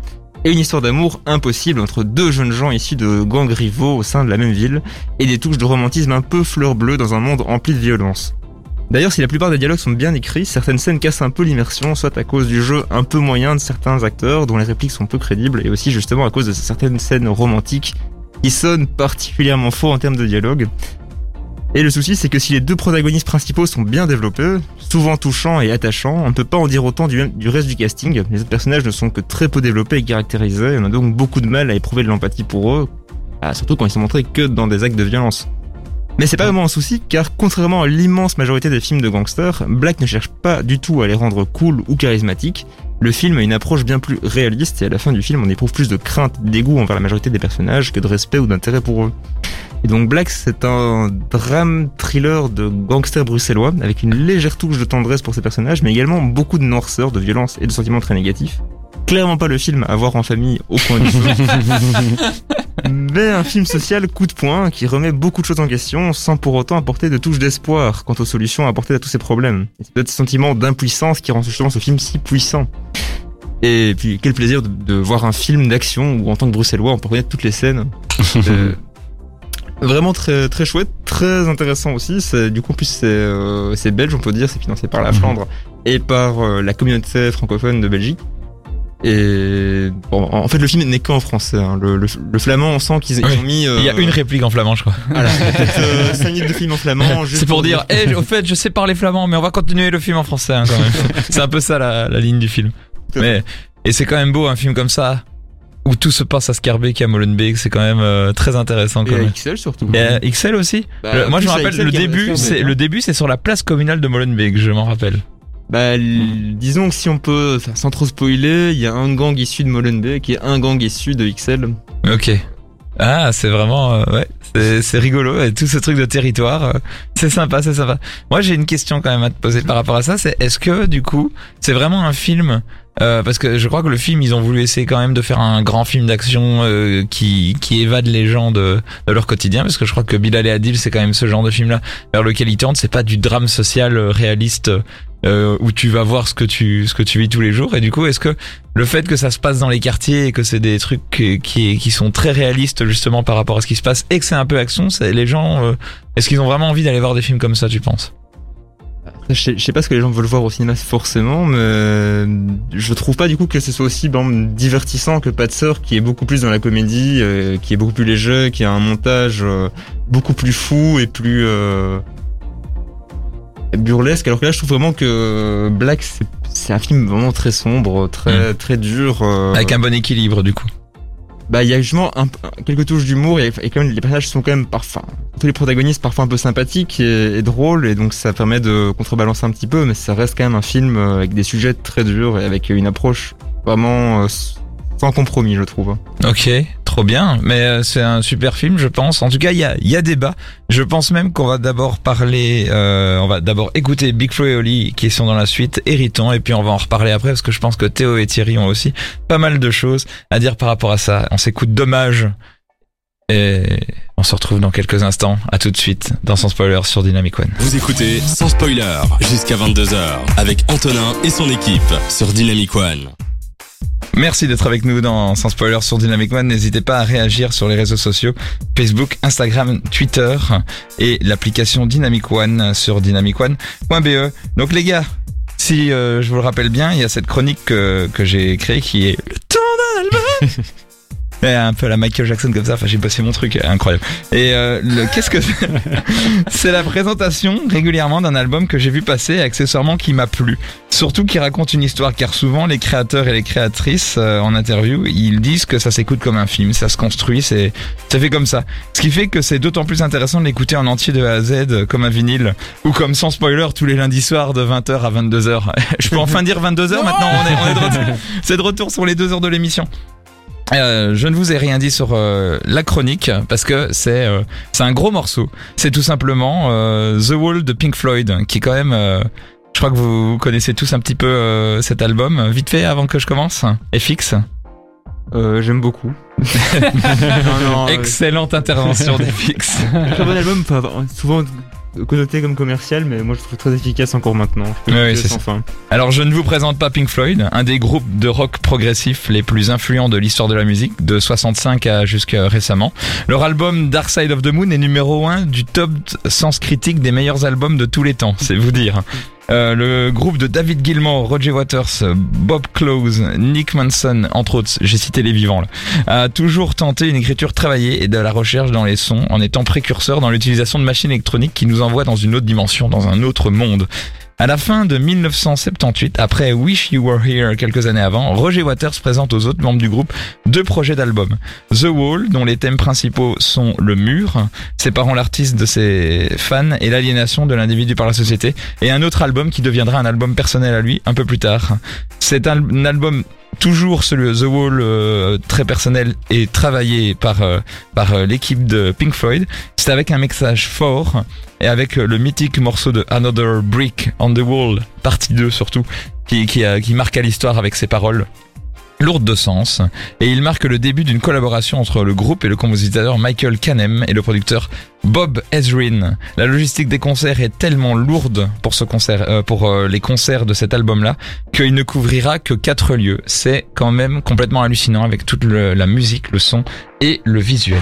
et une histoire d'amour impossible entre deux jeunes gens issus de gangs rivaux au sein de la même ville et des touches de romantisme un peu fleur bleue dans un monde rempli de violence. D'ailleurs, si la plupart des dialogues sont bien écrits, certaines scènes cassent un peu l'immersion, soit à cause du jeu un peu moyen de certains acteurs dont les répliques sont peu crédibles, et aussi justement à cause de certaines scènes romantiques qui sonnent particulièrement faux en termes de dialogue. Et le souci, c'est que si les deux protagonistes principaux sont bien développés, souvent touchants et attachants, on ne peut pas en dire autant du, reste du casting. Les autres personnages ne sont que très peu développés et caractérisés, on a donc beaucoup de mal à éprouver de l'empathie pour eux, ah, surtout quand ils sont montrés que dans des actes de violence. Mais c'est pas vraiment un souci, car contrairement à l'immense majorité des films de gangsters, Black ne cherche pas du tout à les rendre cool ou charismatiques. Le film a une approche bien plus réaliste, et à la fin du film, on éprouve plus de crainte, dégoût envers la majorité des personnages que de respect ou d'intérêt pour eux. Et donc Black, c'est un drame thriller de gangsters bruxellois, avec une légère touche de tendresse pour ses personnages, mais également beaucoup de noirceur, de violence et de sentiments très négatifs. Clairement pas le film à voir en famille au coin du feu. Mais un film social coup de poing qui remet beaucoup de choses en question sans pour autant apporter de touches d'espoir quant aux solutions à apporter à tous ces problèmes. C'est peut-être ce sentiment d'impuissance qui rend justement ce film si puissant. Et puis quel plaisir de, de voir un film d'action où en tant que bruxellois on peut reconnaître toutes les scènes. Euh, vraiment très très chouette, très intéressant aussi. C'est du coup en plus c'est euh, c'est belge on peut dire, c'est financé par la Mhm. Flandre et par euh, la communauté francophone de Belgique. Et bon, en fait, le film n'est qu'en français. hein. Le, le, le flamand, on sent qu'ils Oui. ont mis. euh, Il y a une réplique en flamand, je crois. Voilà, peut-être euh, 5 minutes de film en flamand. C'est pour dire, eh, au fait, je sais parler flamand, mais on va continuer le film en français hein, quand même. c'est un peu ça la, la ligne du film. À. Mais et c'est quand même beau un film comme ça où tout se passe à Scarbeck et à Molenbeek, c'est quand même euh, très intéressant Et quand à même. XL surtout. Et à XL aussi. Bah, Le- moi je me à rappelle le début, c'est le début c'est sur la place communale de Molenbeek, je m'en rappelle. Bah, l- disons que si on peut, sans trop spoiler, il y a un gang issu de Molenbeek et un gang issu de XL. Ok. Ah, c'est vraiment euh, ouais, c'est c'est rigolo et tout ce truc de territoire, euh, c'est sympa, c'est sympa. Moi, j'ai une question quand même à te poser par rapport à ça, c'est est-ce que du coup, c'est vraiment un film euh, parce que je crois que le film, ils ont voulu essayer quand même de faire un grand film d'action euh, qui qui évade les gens de, de leur quotidien, parce que je crois que Bilal et Adil, c'est quand même ce genre de film-là vers lequel ils tournent. C'est pas du drame social réaliste euh, où tu vas voir ce que tu ce que tu vis tous les jours. Et du coup, est-ce que le fait que ça se passe dans les quartiers et que c'est des trucs qui, qui, qui sont très réalistes justement par rapport à ce qui se passe et que c'est un peu action, les gens, euh, est-ce qu'ils ont vraiment envie d'aller voir des films comme ça, tu penses? Je sais, sais pas ce que les gens veulent voir au cinéma forcément, mais je trouve pas du coup que ce soit aussi exemple, divertissant que Pas de sœur, qui est beaucoup plus dans la comédie, euh, qui est beaucoup plus léger, qui a un montage euh, beaucoup plus fou et plus euh, burlesque. Alors que là, je trouve vraiment que Black, c'est- un film vraiment très sombre, très très dur. euh, Avec un bon équilibre du coup. bah, il y a justement un, quelques touches d'humour et, et quand même les personnages sont quand même parfois, tous les protagonistes parfois un peu sympathiques et, et drôles et donc ça permet de contrebalancer un petit peu, mais ça reste quand même un film euh, avec des sujets très durs et avec une approche vraiment euh, sans compromis, je trouve. Ok, trop bien. Mais euh, c'est un super film, je pense. En tout cas, il y a, y a débat. Je pense même qu'on va d'abord parler, euh, on va d'abord écouter Big Flo et Oli qui sont dans la suite Héritant, et puis on va en reparler après parce que je pense que Théo et Thierry ont aussi pas mal de choses à dire par rapport à ça. On s'écoute Dommage et on se retrouve dans quelques instants. À tout de suite dans son spoiler sur Dynamic One. Vous écoutez sans spoiler jusqu'à 22h avec Antonin et son équipe sur Dynamic One. Merci d'être avec nous dans Sans Spoiler sur Dynamic One. N'hésitez pas à réagir sur les réseaux sociaux Facebook, Instagram, Twitter et l'application Dynamic One sur dynamicone.be. Donc les gars, si euh, je vous le rappelle bien, il y a cette chronique que, que j'ai créée qui est le temps d'un album. Un peu à la Michael Jackson comme ça, enfin j'ai bossé mon truc, incroyable. Et euh, le qu'est-ce que c'est C'est la présentation régulièrement d'un album que j'ai vu passer et accessoirement qui m'a plu. Surtout qui raconte une histoire car souvent les créateurs et les créatrices euh, en interview, ils disent que ça s'écoute comme un film, ça se construit, c'est ça fait comme ça. Ce qui fait que c'est d'autant plus intéressant de l'écouter en entier de A à Z comme un vinyle ou comme sans spoiler tous les lundis soirs de 20h à 22h. Je peux enfin dire 22h maintenant, on est, on est de retour. C'est de retour sur les deux heures de l'émission. Euh, je ne vous ai rien dit sur euh, la chronique parce que c'est euh, c'est un gros morceau. C'est tout simplement The Wall de Pink Floyd qui est quand même je crois que vous connaissez tous un petit peu cet album. Vite fait avant que je commence. FX. Euh, J'aime beaucoup. non, non, Excellente intervention d'FX. très bon album, souvent connoté comme commercial, mais moi je trouve très efficace encore maintenant. C'est fin. Alors je ne vous présente pas Pink Floyd, un des groupes de rock progressif les plus influents de l'histoire de la musique, de 65 à jusqu'à récemment. Leur album Dark Side of the Moon est numéro 1 du top sens critique des meilleurs albums de tous les temps, c'est vous dire. Euh, le groupe de David Gilmour, Roger Waters, Bob Close, Nick Manson, entre autres, j'ai cité les vivants là, a toujours tenté une écriture travaillée et de la recherche dans les sons en étant précurseur dans l'utilisation de machines électroniques qui nous envoient dans une autre dimension, dans un autre monde. À la fin de 1978, après Wish You Were Here quelques années avant, Roger Waters présente aux autres membres du groupe deux projets d'albums. The Wall, dont les thèmes principaux sont le mur, séparant l'artiste de ses fans et l'aliénation de l'individu par la société, et un autre album qui deviendra un album personnel à lui un peu plus tard. C'est un, album toujours celui The Wall euh, très personnel et travaillé par euh, par euh, l'équipe de Pink Floyd. C'est avec un message fort et avec euh, le mythique morceau de Another Brick on the Wall, partie 2 surtout, qui, qui, a- qui marque à l'histoire avec ses paroles lourdes de sens, et il marque le début d'une collaboration entre le groupe et le compositeur Michael Canem et le producteur Bob Ezrin. La logistique des concerts est tellement lourde pour ce concert, euh, pour euh, les concerts de cet album-là, qu'il ne couvrira que quatre lieux. C'est quand même complètement hallucinant avec toute la musique, le son et le visuel.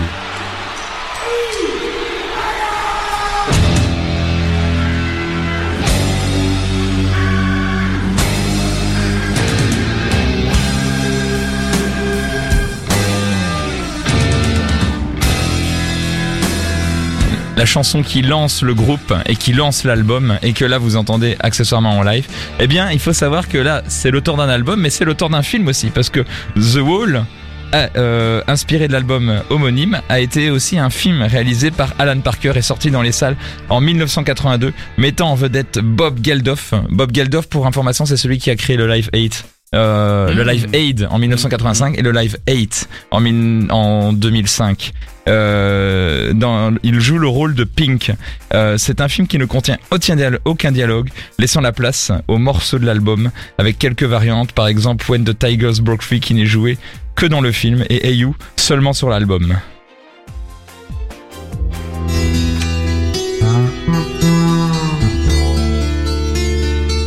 La chanson qui lance le groupe et qui lance l'album et que là vous entendez accessoirement en live, eh bien il faut savoir que là c'est l'auteur d'un album mais c'est l'auteur d'un film aussi parce que The Wall a, euh, inspiré de l'album homonyme, a été aussi un film réalisé par Alan Parker et sorti dans les salles en 1982, mettant en vedette Bob Geldof. Bob Geldof, pour information, c'est celui qui a créé le Live 8. Euh, Le Live Aid en 1985 et le Live 8 en, mille- en 2005. Euh, dans, il joue le rôle de Pink. Euh, c'est un film qui ne contient aucun dialogue, aucun dialogue, laissant la place aux morceaux de l'album avec quelques variantes, par exemple When the Tigers Broke Free qui n'est joué que dans le film et Hey You seulement sur l'album.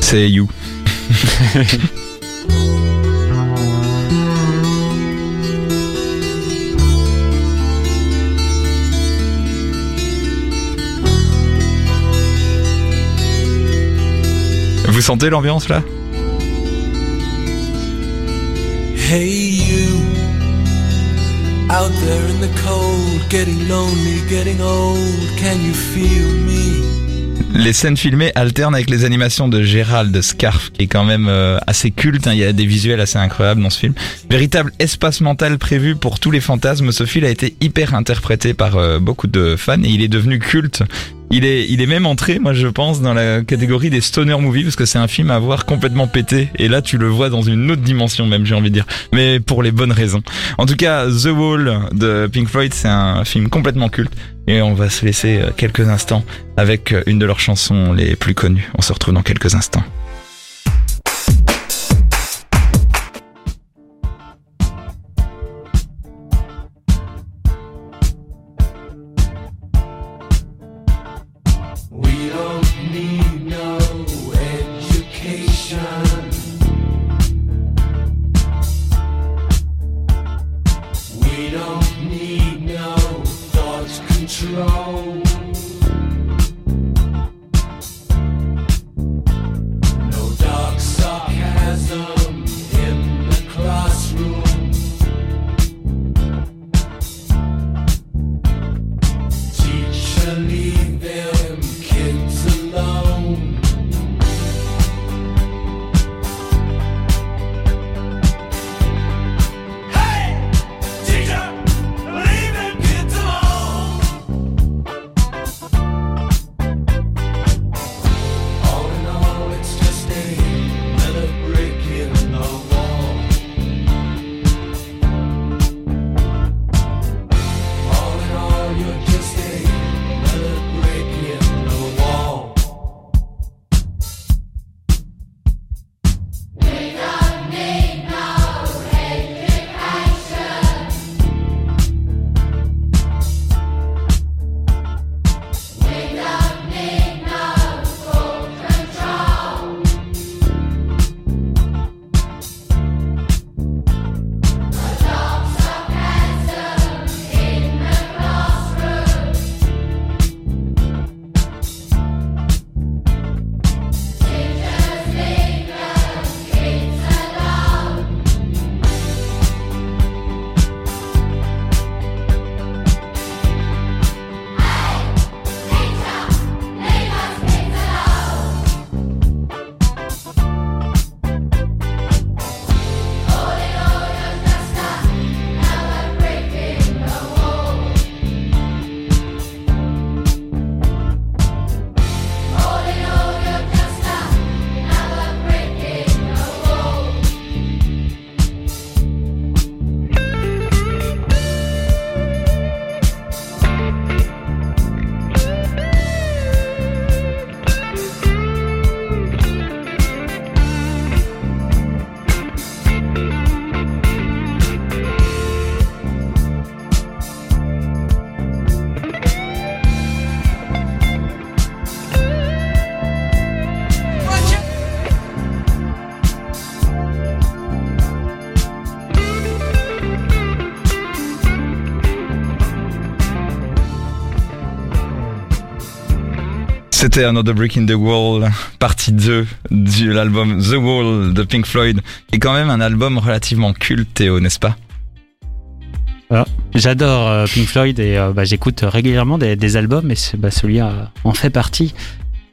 C'est Hey You. Vous sentez l'ambiance là? Hey you, out there in the cold, getting lonely, getting old, can you feel me? Les scènes filmées alternent avec les animations de Gérald Scarf, qui est quand même euh, assez culte. hein. Il y a des visuels assez incroyables dans ce film. Véritable espace mental prévu pour tous les fantasmes. Ce film a été hyper interprété par euh, beaucoup de fans et il est devenu culte. Il est, il est même entré, moi je pense, dans la catégorie des stoner movies parce que c'est un film à voir complètement pété. Et là, tu le vois dans une autre dimension même, j'ai envie de dire. Mais pour les bonnes raisons. En tout cas, The Wall de Pink Floyd, c'est un film complètement culte. Et on va se laisser euh, quelques instants avec euh, une de leurs chansons les plus connues. On se retrouve dans quelques instants. C'était Another Brick in the Wall, partie 2 de l'album The Wall de Pink Floyd, qui est quand même un album relativement culte, Théo, n'est-ce pas? J'adore euh, Pink Floyd et euh, bah, j'écoute régulièrement des, albums et bah, celui-là en fait partie.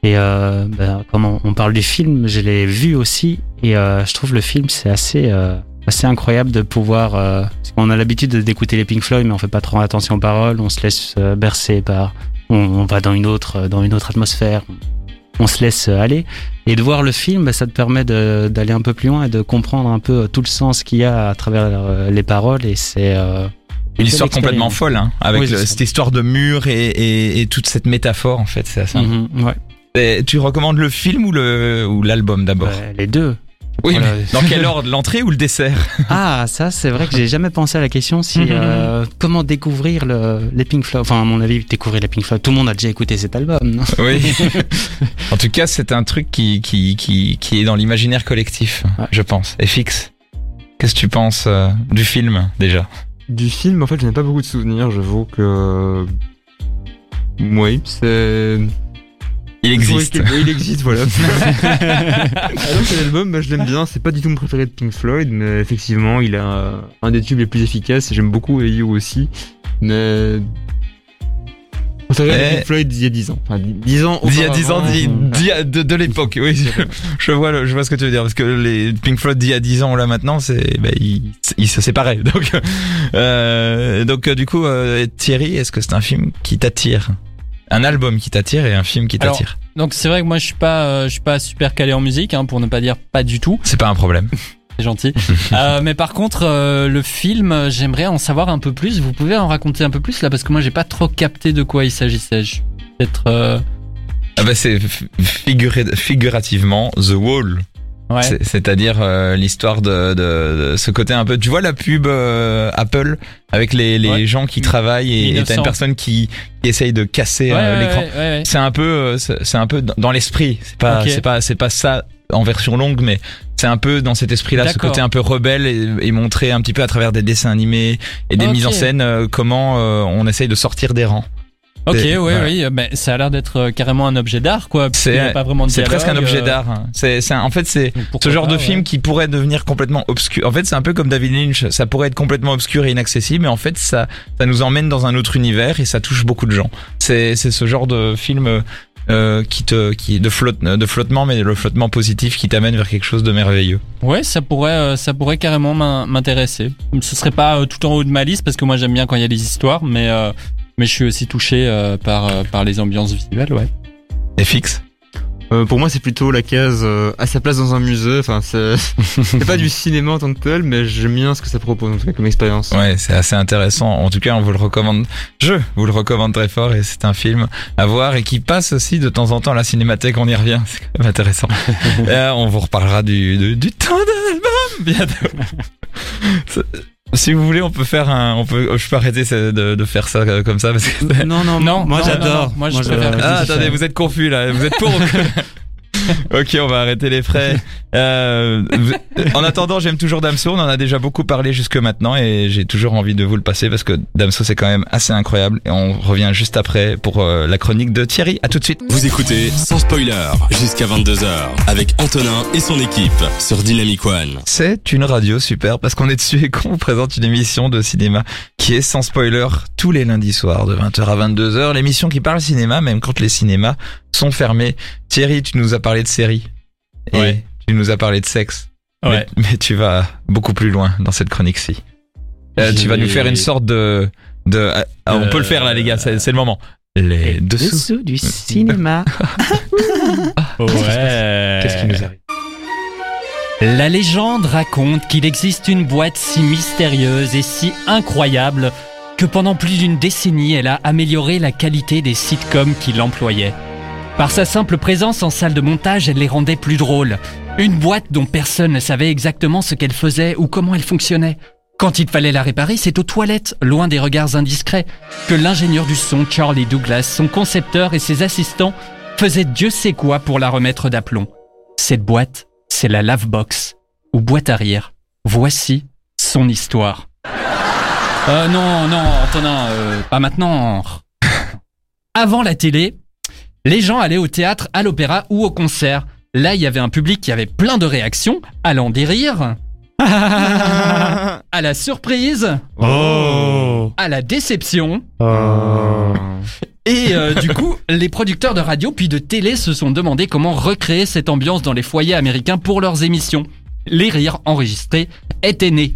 Et euh, bah, comme on, parle du film, je l'ai vu aussi et euh, je trouve le film c'est assez assez incroyable de pouvoir. parce qu'on a l'habitude de- d'écouter les Pink Floyd, mais on fait pas trop attention aux paroles, on se laisse bercer par, on, on va dans une autre dans une autre atmosphère, on se laisse aller. Et de voir le film, bah, ça te permet d'aller un peu plus loin et de comprendre un peu tout le sens qu'il y a à travers euh, les paroles et c'est euh, Une histoire complètement folle, hein, avec Oui, le- cette histoire de mur et, et, et toute cette métaphore en fait, c'est assez. Mhm, ouais. Et tu recommandes le film ou le ou l'album d'abord? Ouais, les deux. Oui, Voilà. mais dans quel ordre, l'entrée ou le dessert Ah, ça, c'est vrai que j'ai jamais pensé à la question si euh, comment découvrir le, les Pink Floyd. Enfin, à mon avis, découvrir les Pink Floyd. Tout le monde a déjà écouté cet album. Non? Oui. en tout cas, c'est un truc qui qui qui qui est dans l'imaginaire collectif, Ouais. je pense, et fixe. Qu'est-ce que tu penses euh, du film déjà? Du film, en fait, je n'ai pas beaucoup de souvenirs. J'avoue que. Oui, c'est. Il existe. Il existe, voilà. Alors que l'album, bah, je l'aime bien. C'est pas du tout mon préféré de Pink Floyd, mais effectivement, il a un des tubes les plus efficaces. J'aime beaucoup AU aussi. Mais. Préféré Eh. Pink Floyd d'il y a 10 ans. Enfin, 10 ans D'il y a 10 ans, de, de l'époque, oui. Je, je vois, le- je vois ce que tu veux dire. Parce que les Pink Floyd d'il y a 10 ans, là maintenant, c'est, ben, ils, ils se séparaient. Donc, euh, donc euh, du coup, euh, Thierry, est-ce que c'est un film qui t'attire? Un album qui t'attire et un film qui t'attire Donc c'est vrai que moi je suis pas, euh, je suis pas super calé en musique, hein, pour ne pas dire pas du tout. C'est pas un problème. C'est gentil. Euh, mais par contre, euh, le film, j'aimerais en savoir un peu plus. Vous pouvez en raconter un peu plus là, parce que moi j'ai pas trop capté de quoi il s'agissait. Peut-être. euh, Ah bah c'est figurativement The Wall. Ouais. C'est- C'est-à-dire euh, l'histoire de, de, de ce côté un peu. Tu vois la pub euh, Apple? Avec les, les Ouais. gens qui travaillent et et t'as 1900. une personne qui, qui essaye de casser Ouais, euh, l'écran. ouais. C'est un peu, euh, c'est un peu dans l'esprit. C'est pas, c'est pas, c'est pas ça en version longue, mais c'est un peu dans cet esprit-là, ce côté un peu rebelle et, et montré un petit peu à travers des dessins animés et des mises en scène euh, comment euh, on essaye de sortir des rangs. Ok, voilà. oui, euh, ben, ça a l'air d'être euh, carrément un objet d'art, quoi. C'est- pas vraiment C'est presque un objet euh, d'art. hein. C'est, en fait, c'est ce genre pas, de ouais. film qui pourrait devenir complètement obscur. En fait, c'est un peu comme David Lynch. Ça pourrait être complètement obscur et inaccessible, mais en fait, ça, ça nous emmène dans un autre univers et ça touche beaucoup de gens. C'est, c'est ce genre de film euh, qui te, qui de flotte, de flottement, mais le flottement positif qui t'amène vers quelque chose de merveilleux. Ouais, ça pourrait, ça pourrait carrément m'in- m'intéresser. Ce serait pas tout en haut de ma liste parce que moi j'aime bien quand il y a des histoires, mais euh, mais je suis aussi touché euh, par euh, par les ambiances visuelles, ouais. Et fixe. Euh, pour moi, c'est plutôt la case euh, à sa place dans un musée. Enfin, c'est c'est pas du cinéma en tant que tel, mais j'aime bien ce que ça propose en tout cas comme expérience. Ouais, c'est assez intéressant. En tout cas, on vous le recommande. Je vous le recommande très fort et c'est un film à voir et qui passe aussi de temps en temps à la cinémathèque. On y revient. C'est quand même intéressant. Euh, on vous reparlera du, du, du temps de l'album bientôt. Si vous voulez, on peut faire un, on peut, je peux arrêter de, de faire ça euh, comme ça parce que. Non, non, Non, moi j'adore. moi, je préfère- Ah, attendez, vous êtes confus là. Vous êtes pour ou Ok, on va arrêter les frais. Euh, en attendant, j'aime toujours Damso. On en a déjà beaucoup parlé jusque maintenant et j'ai toujours envie de vous le passer parce que Damso c'est quand même assez incroyable. Et on revient juste après pour euh, la chronique de Thierry. À tout de suite. Vous écoutez sans spoiler jusqu'à 22h avec Antonin et son équipe sur Dynamic One. C'est une radio super parce qu'on est dessus et qu'on vous présente une émission de cinéma qui est sans spoiler tous les lundis soirs de 20h à 22h. L'émission qui parle cinéma même quand les cinémas sont fermés. Thierry, tu nous as parlé de séries. Et Ouais. tu nous as parlé de sexe. Ouais. Mais, mais tu vas beaucoup plus loin dans cette chronique-ci. Euh, tu vas nous faire une sorte de... de ah, ah, on peut le faire là les gars, c'est c'est le moment. Les dessous. Dessous du cinéma. Ouais. Qu'est-ce qui nous arrive? La légende raconte qu'il existe une boîte si mystérieuse et si incroyable que pendant plus d'une décennie, elle a amélioré la qualité des sitcoms qui l'employaient. Par sa simple présence en salle de montage, elle les rendait plus drôles. Une boîte dont personne ne savait exactement ce qu'elle faisait ou comment elle fonctionnait. Quand il fallait la réparer, c'est aux toilettes, loin des regards indiscrets, que l'ingénieur du son Charlie Douglas, son concepteur et ses assistants faisaient Dieu sait quoi pour la remettre d'aplomb. Cette boîte, c'est la Lavebox, ou boîte arrière. Voici son histoire. Euh, non, non, Antonin, euh, pas maintenant. Avant la télé, les gens allaient au théâtre, à l'opéra ou au concert. Là, il y avait un public qui avait plein de réactions, allant des rires à la surprise, Oh. à la déception. Oh. Et euh, du coup, les producteurs de radio puis de télé se sont demandé comment recréer cette ambiance dans les foyers américains pour leurs émissions. Les rires enregistrés étaient nés.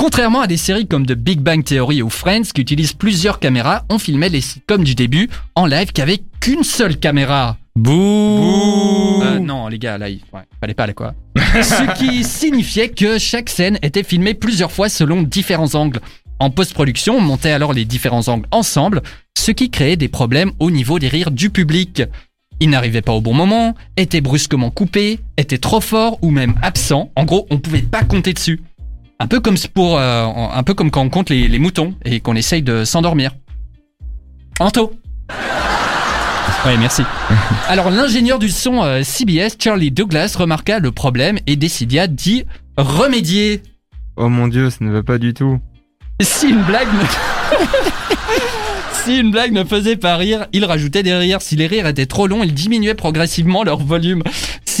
Contrairement à des séries comme The Big Bang Theory ou Friends qui utilisent plusieurs caméras, on filmait les sitcoms du début en live qu'avec qu'une seule caméra. Bouh Euh, non, les gars, là, il ouais, fallait pas aller quoi. Ce qui signifiait que chaque scène était filmée plusieurs fois selon différents angles. En post-production, on montait alors les différents angles ensemble, ce qui créait des problèmes au niveau des rires du public. Ils n'arrivaient pas au bon moment, étaient brusquement coupés, étaient trop forts ou même absents. En gros, on pouvait pas compter dessus. Un peu comme pour, euh, un peu comme quand on compte les, les moutons et qu'on essaye de s'endormir. Anto. Oui, merci. Alors l'ingénieur du son euh, CBS, Charlie Douglas, remarqua le problème et décida d'y remédier. Oh mon dieu, ça ne va pas du tout. Si une blague ne... si une blague ne faisait pas rire, il rajoutait des rires. Si les rires étaient trop longs, il diminuait progressivement leur volume.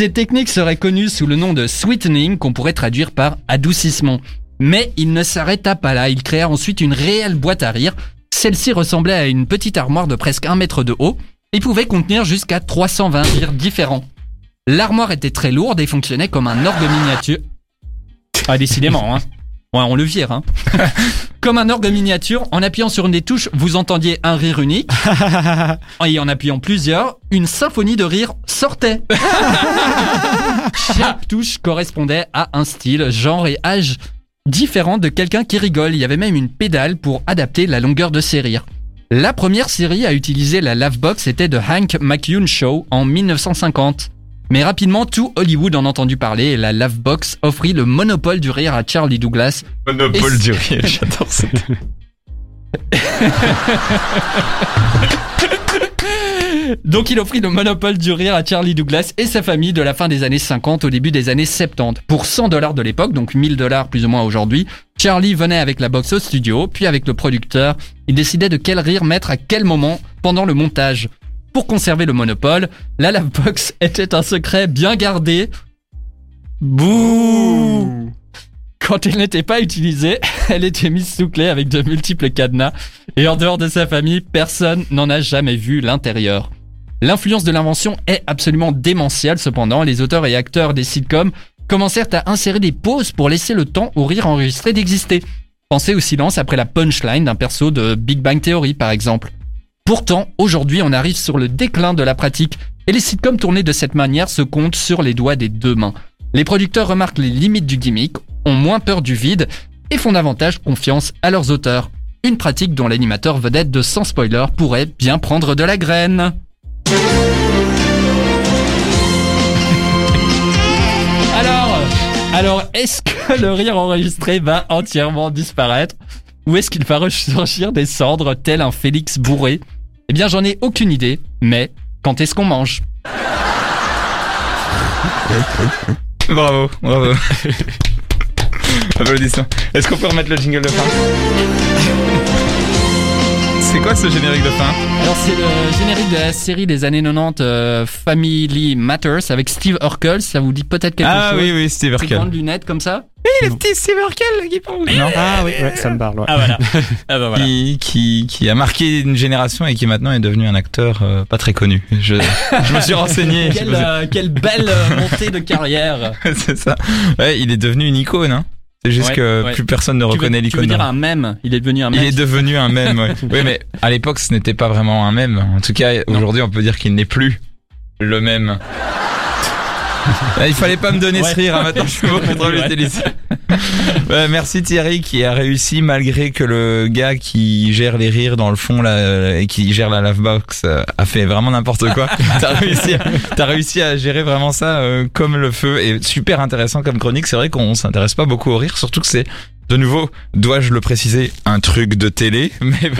Ces techniques seraient connues sous le nom de sweetening, qu'on pourrait traduire par adoucissement. Mais il ne s'arrêta pas là. Il créa ensuite une réelle boîte à rire. Celle-ci ressemblait à une petite armoire de presque un mètre de haut et pouvait contenir jusqu'à 320 rires différents. L'armoire était très lourde et fonctionnait comme un orgue miniature. Ah, décidément, hein. Ouais, on le vire, hein. comme un orgue miniature, en appuyant sur une des touches, vous entendiez un rire unique. Et en appuyant plusieurs, une symphonie de rire sortait. Chaque touche correspondait à un style, genre et âge différent de quelqu'un qui rigole. Il y avait même une pédale pour adapter la longueur de ses rires. La première série à utiliser la Lavebox était The Hank McCune Show en 1950. Mais rapidement, tout Hollywood en a entendu parler et la Lavebox offrit le monopole du rire à Charlie Douglas. Monopole Et- du rire, j'adore ça. Donc il offrit le monopole du rire à Charlie Douglas et sa famille de la fin des années 50 au début des années 70. Pour 100 dollars de l'époque, donc 1000 dollars plus ou moins aujourd'hui, Charlie venait avec la box au studio, puis avec le producteur, il décidait de quel rire mettre à quel moment pendant le montage. Pour conserver le monopole, la Lavebox était un secret bien gardé. Bouh Quand elle n'était pas utilisée, elle était mise sous clé avec de multiples cadenas et en dehors de sa famille, personne n'en a jamais vu l'intérieur. L'influence de l'invention est absolument démentielle cependant, les auteurs et acteurs des sitcoms commencèrent à insérer des pauses pour laisser le temps au rire enregistré d'exister. Pensez au silence après la punchline d'un perso de Big Bang Theory par exemple. Pourtant, aujourd'hui on arrive sur le déclin de la pratique et les sitcoms tournés de cette manière se comptent sur les doigts des deux mains. Les producteurs remarquent les limites du gimmick, ont moins peur du vide et font davantage confiance à leurs auteurs. Une pratique dont l'animateur vedette de Sans Spoiler pourrait bien prendre de la graine. Alors, alors est-ce que le rire enregistré va entièrement disparaître Ou est-ce qu'il va ressurgir des cendres tel un Félix bourré? Eh bien j'en ai aucune idée, mais quand est-ce qu'on mange? Bravo, bravo. Applaudissements. Est-ce qu'on peut remettre le jingle de fin? C'est quoi ce générique de fin? Alors c'est le générique de la série des années 90 euh, Family Matters avec Steve Urkel, ça vous dit peut-être quelque Ah chose? oui, oui, Steve Ces Urkel. grandes lunettes comme ça? Le petit Steve Urkel qui parle. Non Ah oui, ouais, ça me parle. ouais. Ah voilà. ah bah voilà. qui, qui, qui a marqué une génération et qui maintenant est devenu un acteur euh, pas très connu. Je, je me suis renseigné. Quelle, euh, quelle belle euh, montée de carrière. C'est ça. Ouais, il est devenu une icône. Hein. C'est juste Ouais, que ouais. plus personne ne Tu reconnaît tu veux l'icône. dire un mème? Il est devenu un Il mème. est devenu un mème. Ouais. oui, mais à l'époque, ce n'était pas vraiment un mème. En tout cas, aujourd'hui, on peut dire qu'il n'est plus le même. Ah, Il fallait pas me donner ce rire. hein, Maintenant, je suis beaucoup trop Ouais. merci Thierry qui a réussi malgré que le gars qui gère les rires dans le fond là et qui gère la lavebox euh, a fait vraiment n'importe quoi. T'as réussi, réussi à gérer vraiment ça euh, comme le feu et super intéressant comme chronique. C'est vrai qu'on s'intéresse pas beaucoup au rire, surtout que c'est de nouveau, dois-je le préciser, un truc de télé. Mais,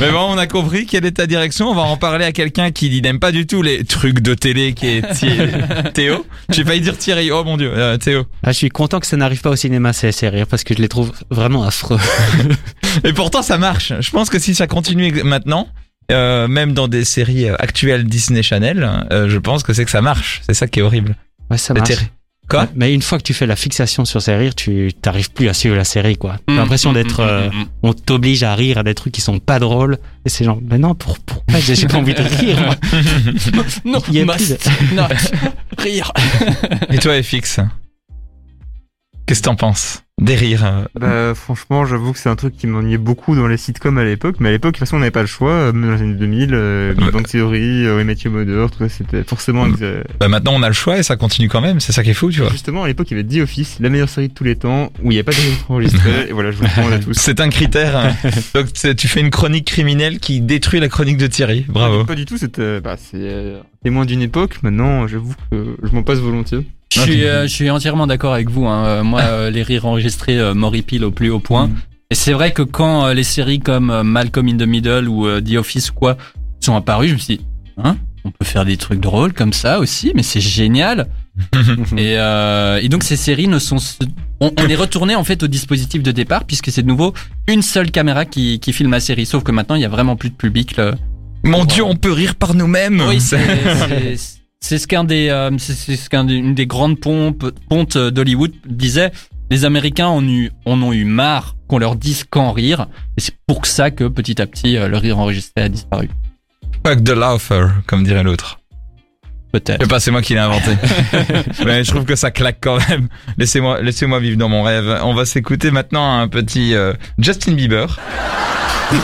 mais bon, on a compris quelle est ta direction. On va en parler à quelqu'un qui n'aime pas du tout les trucs de télé, qui est Thi- Théo. J'ai failli dire Thierry. Oh mon dieu, euh, Théo. Ah, je suis content que ça n'arrive pas au cinéma, ces, ces rires, parce que je les trouve vraiment affreux. Et pourtant, ça marche. Je pense que si ça continue maintenant, euh, même dans des séries euh, actuelles Disney Channel, euh, je pense que c'est que ça marche. C'est ça qui est horrible. Ouais, ça C'est marche. Terri- Quoi Ouais, Mais une fois que tu fais la fixation sur ces rires, tu t'arrives plus à suivre la série, quoi. T'as Mm, l'impression mm, d'être, mm, euh, on t'oblige à rire à des trucs qui sont pas drôles. Et c'est genre, mais non, pour, pourquoi j'ai j'ai pas envie de rire, moi. Non, Il y a must plus not rire. Et toi, FX Qu'est-ce que t'en penses? Des rires. euh, Bah, franchement, j'avoue que c'est un truc qui m'ennuyait beaucoup dans les sitcoms à l'époque, mais à l'époque, de toute façon, on n'avait pas le choix, euh, même dans les années 2000, euh, Big Ouais. Bang Theory, euh, Your Mother, tout ça, c'était forcément... euh, Bah maintenant on a le choix et ça continue quand même, c'est ça qui est fou, tu vois. Justement, à l'époque, il y avait The Office, la meilleure série de tous les temps, où il n'y a pas de rire enregistré, et voilà, je vous le recommande à tous. C'est un critère. hein. Donc tu fais une chronique criminelle qui détruit la chronique de Thierry. Bravo. Pas du tout, c'était, bah, c'est euh, témoin d'une époque, maintenant, j'avoue que je m'en passe volontiers. Je suis, euh, je suis entièrement d'accord avec vous. Hein. Euh, Moi, euh, les rires enregistrés euh, m'horripilent au plus haut point. Mm. Et c'est vrai que quand euh, les séries comme euh, Malcolm in the Middle ou euh, The Office ou quoi sont apparues, je me suis dit, hein, on peut faire des trucs drôles comme ça aussi, mais c'est génial. et, euh, et donc ces séries ne sont, on, on est retourné en fait au dispositif de départ puisque c'est de nouveau une seule caméra qui, qui filme la série. Sauf que maintenant il y a vraiment plus de public. le- Mon Dieu, on peut rire par nous-mêmes. oui, c'est c'est- ce qu'un des, euh, c'est ce qu'un des- une des grandes pompes, pontes d'Hollywood disait. Les Américains en, eu, en ont eu marre qu'on leur dise quand rire, et c'est pour ça que petit à petit euh, le rire enregistré a disparu. Fuck the laugher, comme dirait l'autre. Je Peut-être. sais pas, c'est moi qui l'ai inventé. Mais je trouve que ça claque quand même. Laissez-moi, laissez-moi vivre dans mon rêve. On va s'écouter maintenant un petit euh, Justin Bieber.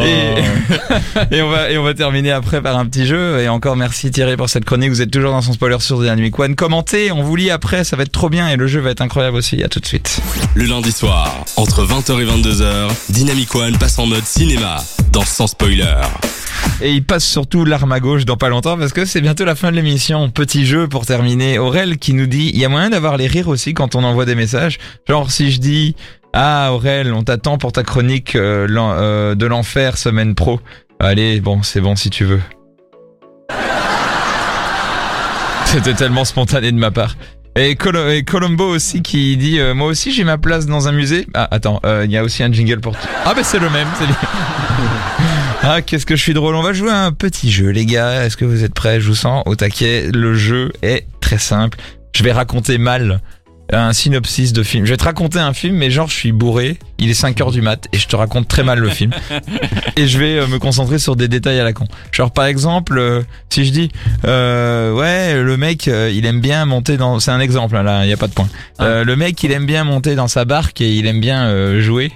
Et, et on va et on va terminer après par un petit jeu. Et encore merci Thierry pour cette chronique. Vous êtes toujours dans son spoiler sur The Dynamic One. Commentez, on vous lit après, ça va être trop bien et le jeu va être incroyable aussi. À tout de suite. Le lundi soir, entre 20h et 22h, Dynamic One passe en mode cinéma dans Sans Spoiler. Et il passe surtout l'arme à dans pas longtemps parce que c'est bientôt la fin de l'émission. Petit jeu pour terminer. Aurel qui nous dit, il y a moyen d'avoir les rires aussi quand on envoie des messages. Genre si je dis, ah Aurel, on t'attend pour ta chronique euh, euh, de l'enfer semaine pro. Allez, bon, c'est bon si tu veux. C'était tellement spontané de ma part. Et, Colo- et Colombo aussi qui dit euh, moi aussi j'ai ma place dans un musée. Ah attends, il y a aussi un jingle pour. Ah bah c'est le même, c'est. Ah, qu'est-ce que je suis drôle. On va jouer à un petit jeu, les gars. Est-ce que vous êtes prêts? Je vous sens au taquet. Le jeu est très simple. Je vais raconter mal un synopsis de film. Je vais te raconter un film, mais genre je suis bourré. Il est 5 heures du mat et je te raconte très mal le film. et je vais euh, me concentrer sur des détails à la con. Genre par exemple, euh, si je dis, euh, ouais, le mec, euh, il aime bien monter dans. C'est un exemple hein, là, il y a pas de point. Le mec, il aime bien monter dans sa barque et il aime bien jouer.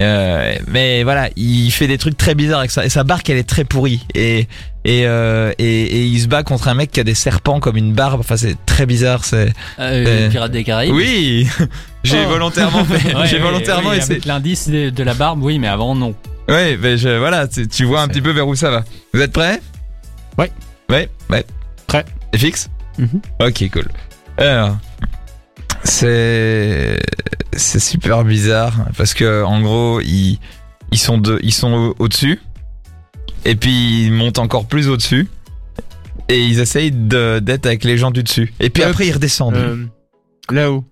Euh, mais voilà, il fait des trucs très bizarres avec ça. Et sa barque, elle est très pourrie. Et et, euh, et et il se bat contre un mec qui a des serpents comme une barbe. Enfin, c'est très bizarre. C'est Euh, Euh, Pirates des Caraïbes. oui. J'ai Oh. volontairement fait. Ouais, J'ai volontairement oui, essayé. l'indice de, de la barbe, oui, mais avant non. Ouais, mais je, voilà, tu, tu vois un petit peu vers où ça va. Vous êtes prêts? Ouais. Ouais, ouais. Prêt. Et fixe? Mhm. Ok, cool. Alors, c'est c'est super bizarre parce que en gros ils ils sont de ils sont au- au-dessus et puis ils montent encore plus au-dessus et ils essayent de d'être avec les gens du dessus et puis Hop. après ils redescendent. Euh, là-haut.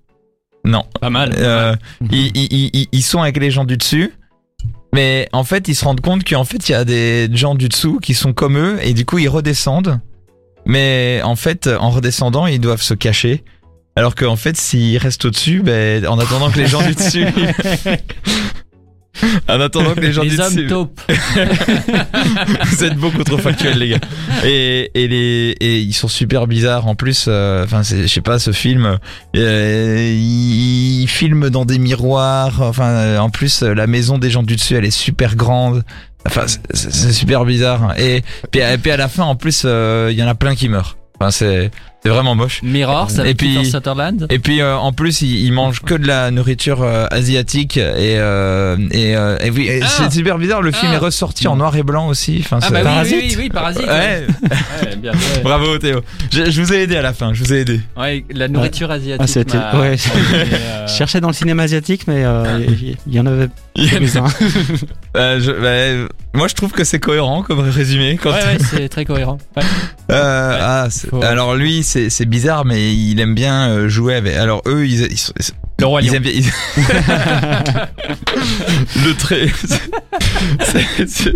Non. Pas mal. Euh, ils, ils, ils, ils sont avec les gens du dessus. Mais en fait, ils se rendent compte qu'en fait, il y a des gens du dessous qui sont comme eux et du coup, ils redescendent. Mais en fait, en redescendant, ils doivent se cacher. Alors qu'en fait, s'ils restent au-dessus, ben, en attendant que les gens du dessus... en attendant que les gens du les hommes dessus... taupes. Vous êtes beaucoup trop factuels, les gars. Et, et, les, et ils sont super bizarres. En plus, euh, enfin, je sais pas, ce film, euh, il, il filme dans des miroirs. Enfin, euh, en plus, la maison des gens du dessus, elle est super grande. Enfin, c'est, super bizarre. Et puis, et puis à la fin, en plus, euh, il y en a plein qui meurent. Enfin, c'est, c'est vraiment moche. Mirror, ça Et puis- Sutherland. Et puis euh, en plus, ils, ils mangent que de la nourriture euh, asiatique et euh, et, euh, et oui, et Ah. c'est super bizarre. Le film Ah. est ressorti en noir et blanc aussi. Enfin, Ah bah Parasite. oui, oui, oui, Parasite. Ouais, Ouais, bien fait. bravo Théo. Je, je vous ai aidé à la fin. Je vous ai aidé. Ouais, la nourriture asiatique. Ah, c'était, ouais. euh, Je cherchais dans le cinéma asiatique, mais euh, il il y en avait. Euh, je- bah, moi, je trouve que c'est cohérent comme résumé. Quand Ouais, ouais, c'est très cohérent. Ouais. Euh, ah, c'est- Faut- alors lui, c'est c'est bizarre, mais il aime bien euh, jouer avec. Alors eux, ils, ils, Le roi ils lion. aiment bien. ils- Le trait. c'est- c'est-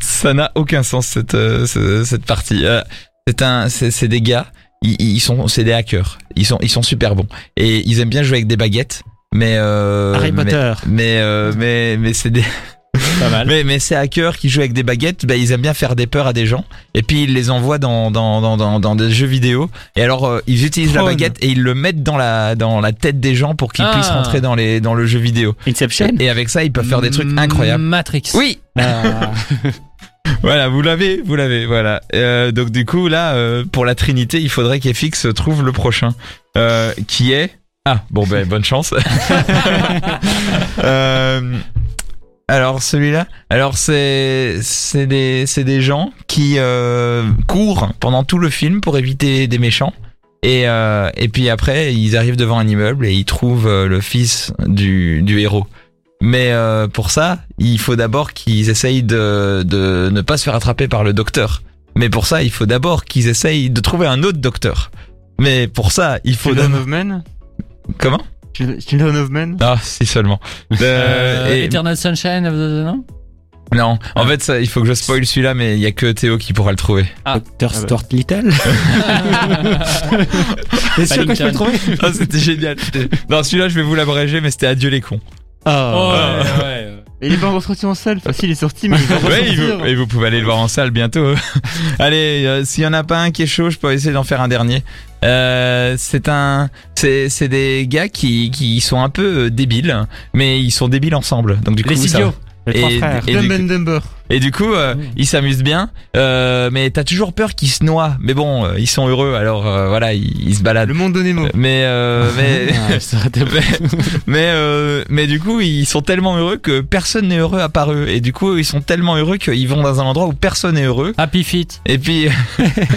Ça n'a aucun sens cette euh, ce- cette partie. Euh, c'est un, c'est c'est des gars ils, ils sont, c'est des hackers. Ils sont, ils sont super bons et ils aiment bien jouer avec des baguettes. Mais euh, Harry mais- Potter. mais euh, mais mais c'est des Pas mal. mais mais ces hackers qui jouent avec des baguettes, bah, ils aiment bien faire des peurs à des gens et puis ils les envoient dans dans dans dans, dans des jeux vidéo et alors euh, ils utilisent la baguette et ils le mettent dans la dans la tête des gens pour qu'ils Ah. puissent rentrer dans les dans le jeu vidéo. Inception. Et avec ça, ils peuvent faire des trucs incroyables. Matrix. Oui, Ah. voilà, vous l'avez, vous l'avez, voilà. Euh, donc du coup là, euh, pour la Trinité, il faudrait qu'FX trouve le prochain, euh, qui est ah bon ben bonne chance. Euh, alors celui-là, alors c'est c'est des c'est des gens qui euh, courent pendant tout le film pour éviter des méchants. Et, euh, et puis après, ils arrivent devant un immeuble et ils trouvent euh, le fils du, du héros. Mais euh, pour ça, il faut d'abord qu'ils essayent de, de ne pas se faire attraper par le docteur. Mais pour ça, il faut d'abord qu'ils essayent de trouver un autre docteur. Mais pour ça, il faut... Children d'abord- of Men Comment? Children of Men Ah, si seulement. Euh, Euh, et- Eternal Sunshine of the... Non? Non, en fait, ça, il faut que je spoil celui-là, mais il y a que Théo qui pourra le trouver. Docteur Ah bah. Stuart Little. T'es sûr que je peux le trouver? Ah, c'était génial. Non, celui-là, je vais vous l'abréger, mais c'était Adieu les cons. Oh. ouais, ouais. Et Il est pas encore sorti en salle. Enfin, si, il est sorti, mais il va Ouais, et vous, et vous pouvez aller le voir en salle bientôt. Allez, euh, s'il y en a pas un qui est chaud, je peux essayer d'en faire un dernier. Euh, c'est un, c'est, c'est des gars qui, qui sont un peu euh, débiles, mais ils sont débiles ensemble. Donc du coup, Les ça- idiots. Les trois Et- frères. et- Dumb du and Dumber. Et du coup, euh, ils s'amusent bien, euh, mais t'as toujours peur qu'ils se noient. Mais bon, euh, ils sont heureux, alors euh, voilà, ils, ils se baladent. Le monde de Nemo. Mais euh, mais Ah, mais mais, euh, mais du coup, ils sont tellement heureux que personne n'est heureux à part eux. Et du coup, ils sont tellement heureux qu'ils vont dans un endroit où personne n'est heureux. Happy Feet. Et puis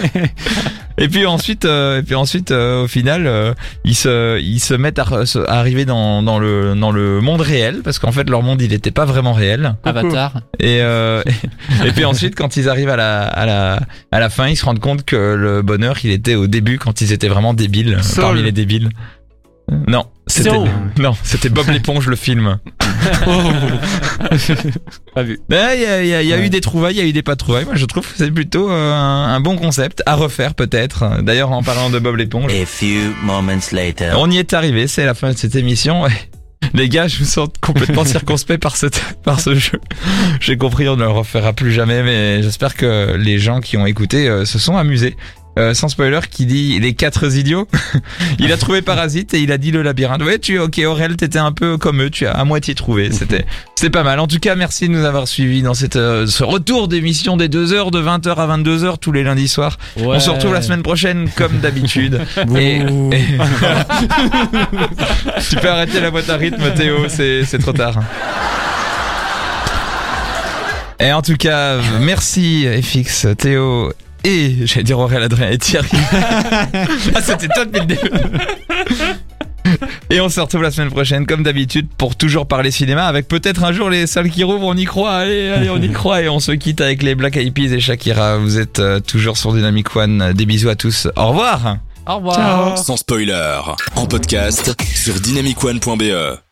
et puis ensuite euh, et puis ensuite euh, au final euh, ils se ils se mettent à, à arriver dans dans le dans le monde réel parce qu'en fait leur monde il était pas vraiment réel. Avatar. Et, euh, et puis ensuite, quand ils arrivent à la, à la, à la fin, ils se rendent compte que le bonheur, il était au début quand ils étaient vraiment débiles, parmi les débiles. Non, c'était non, c'était Bob l'éponge le film. Pas vu. Mais Il y a, il y a- il y a eu des trouvailles, il y a eu des pas de trouvailles. Moi, je trouve que c'est plutôt euh, un, un bon concept à refaire peut-être. D'ailleurs, en parlant de Bob l'éponge, A few moments later. on y est arrivé. C'est la fin de cette émission. Ouais. Les gars, je vous sens complètement circonspect par ce, par ce jeu. J'ai compris, on ne le refera plus jamais, mais j'espère que les gens qui ont écouté euh, se sont amusés. Euh, sans spoiler, qui dit les quatre idiots. il a trouvé Parasite et il a dit le labyrinthe. Ouais, tu, ok, Aurel, t'étais un peu comme eux, tu as à moitié trouvé. C'était, c'était pas mal. En tout cas, merci de nous avoir suivis dans cette, euh, ce retour d'émission des deux heures de 20h à 22h tous les lundis soirs. On se retrouve la semaine prochaine comme d'habitude. et, et- tu peux arrêter la boîte à rythme, Théo, c'est, c'est trop tard. Et en tout cas, merci FX, Théo et j'allais dire Aurélien Adrien et Thierry. ah, c'était toi depuis le début. Et on se retrouve la semaine prochaine, comme d'habitude, pour toujours parler cinéma, avec peut-être un jour les salles qui rouvrent, on y croit, allez, allez, on y croit, et on se quitte avec les Black Eyed Peas et Shakira. Vous êtes euh, toujours sur Dynamic One. Des bisous à tous. Au revoir. Au revoir. Sans spoiler, en podcast sur dynamicone.be.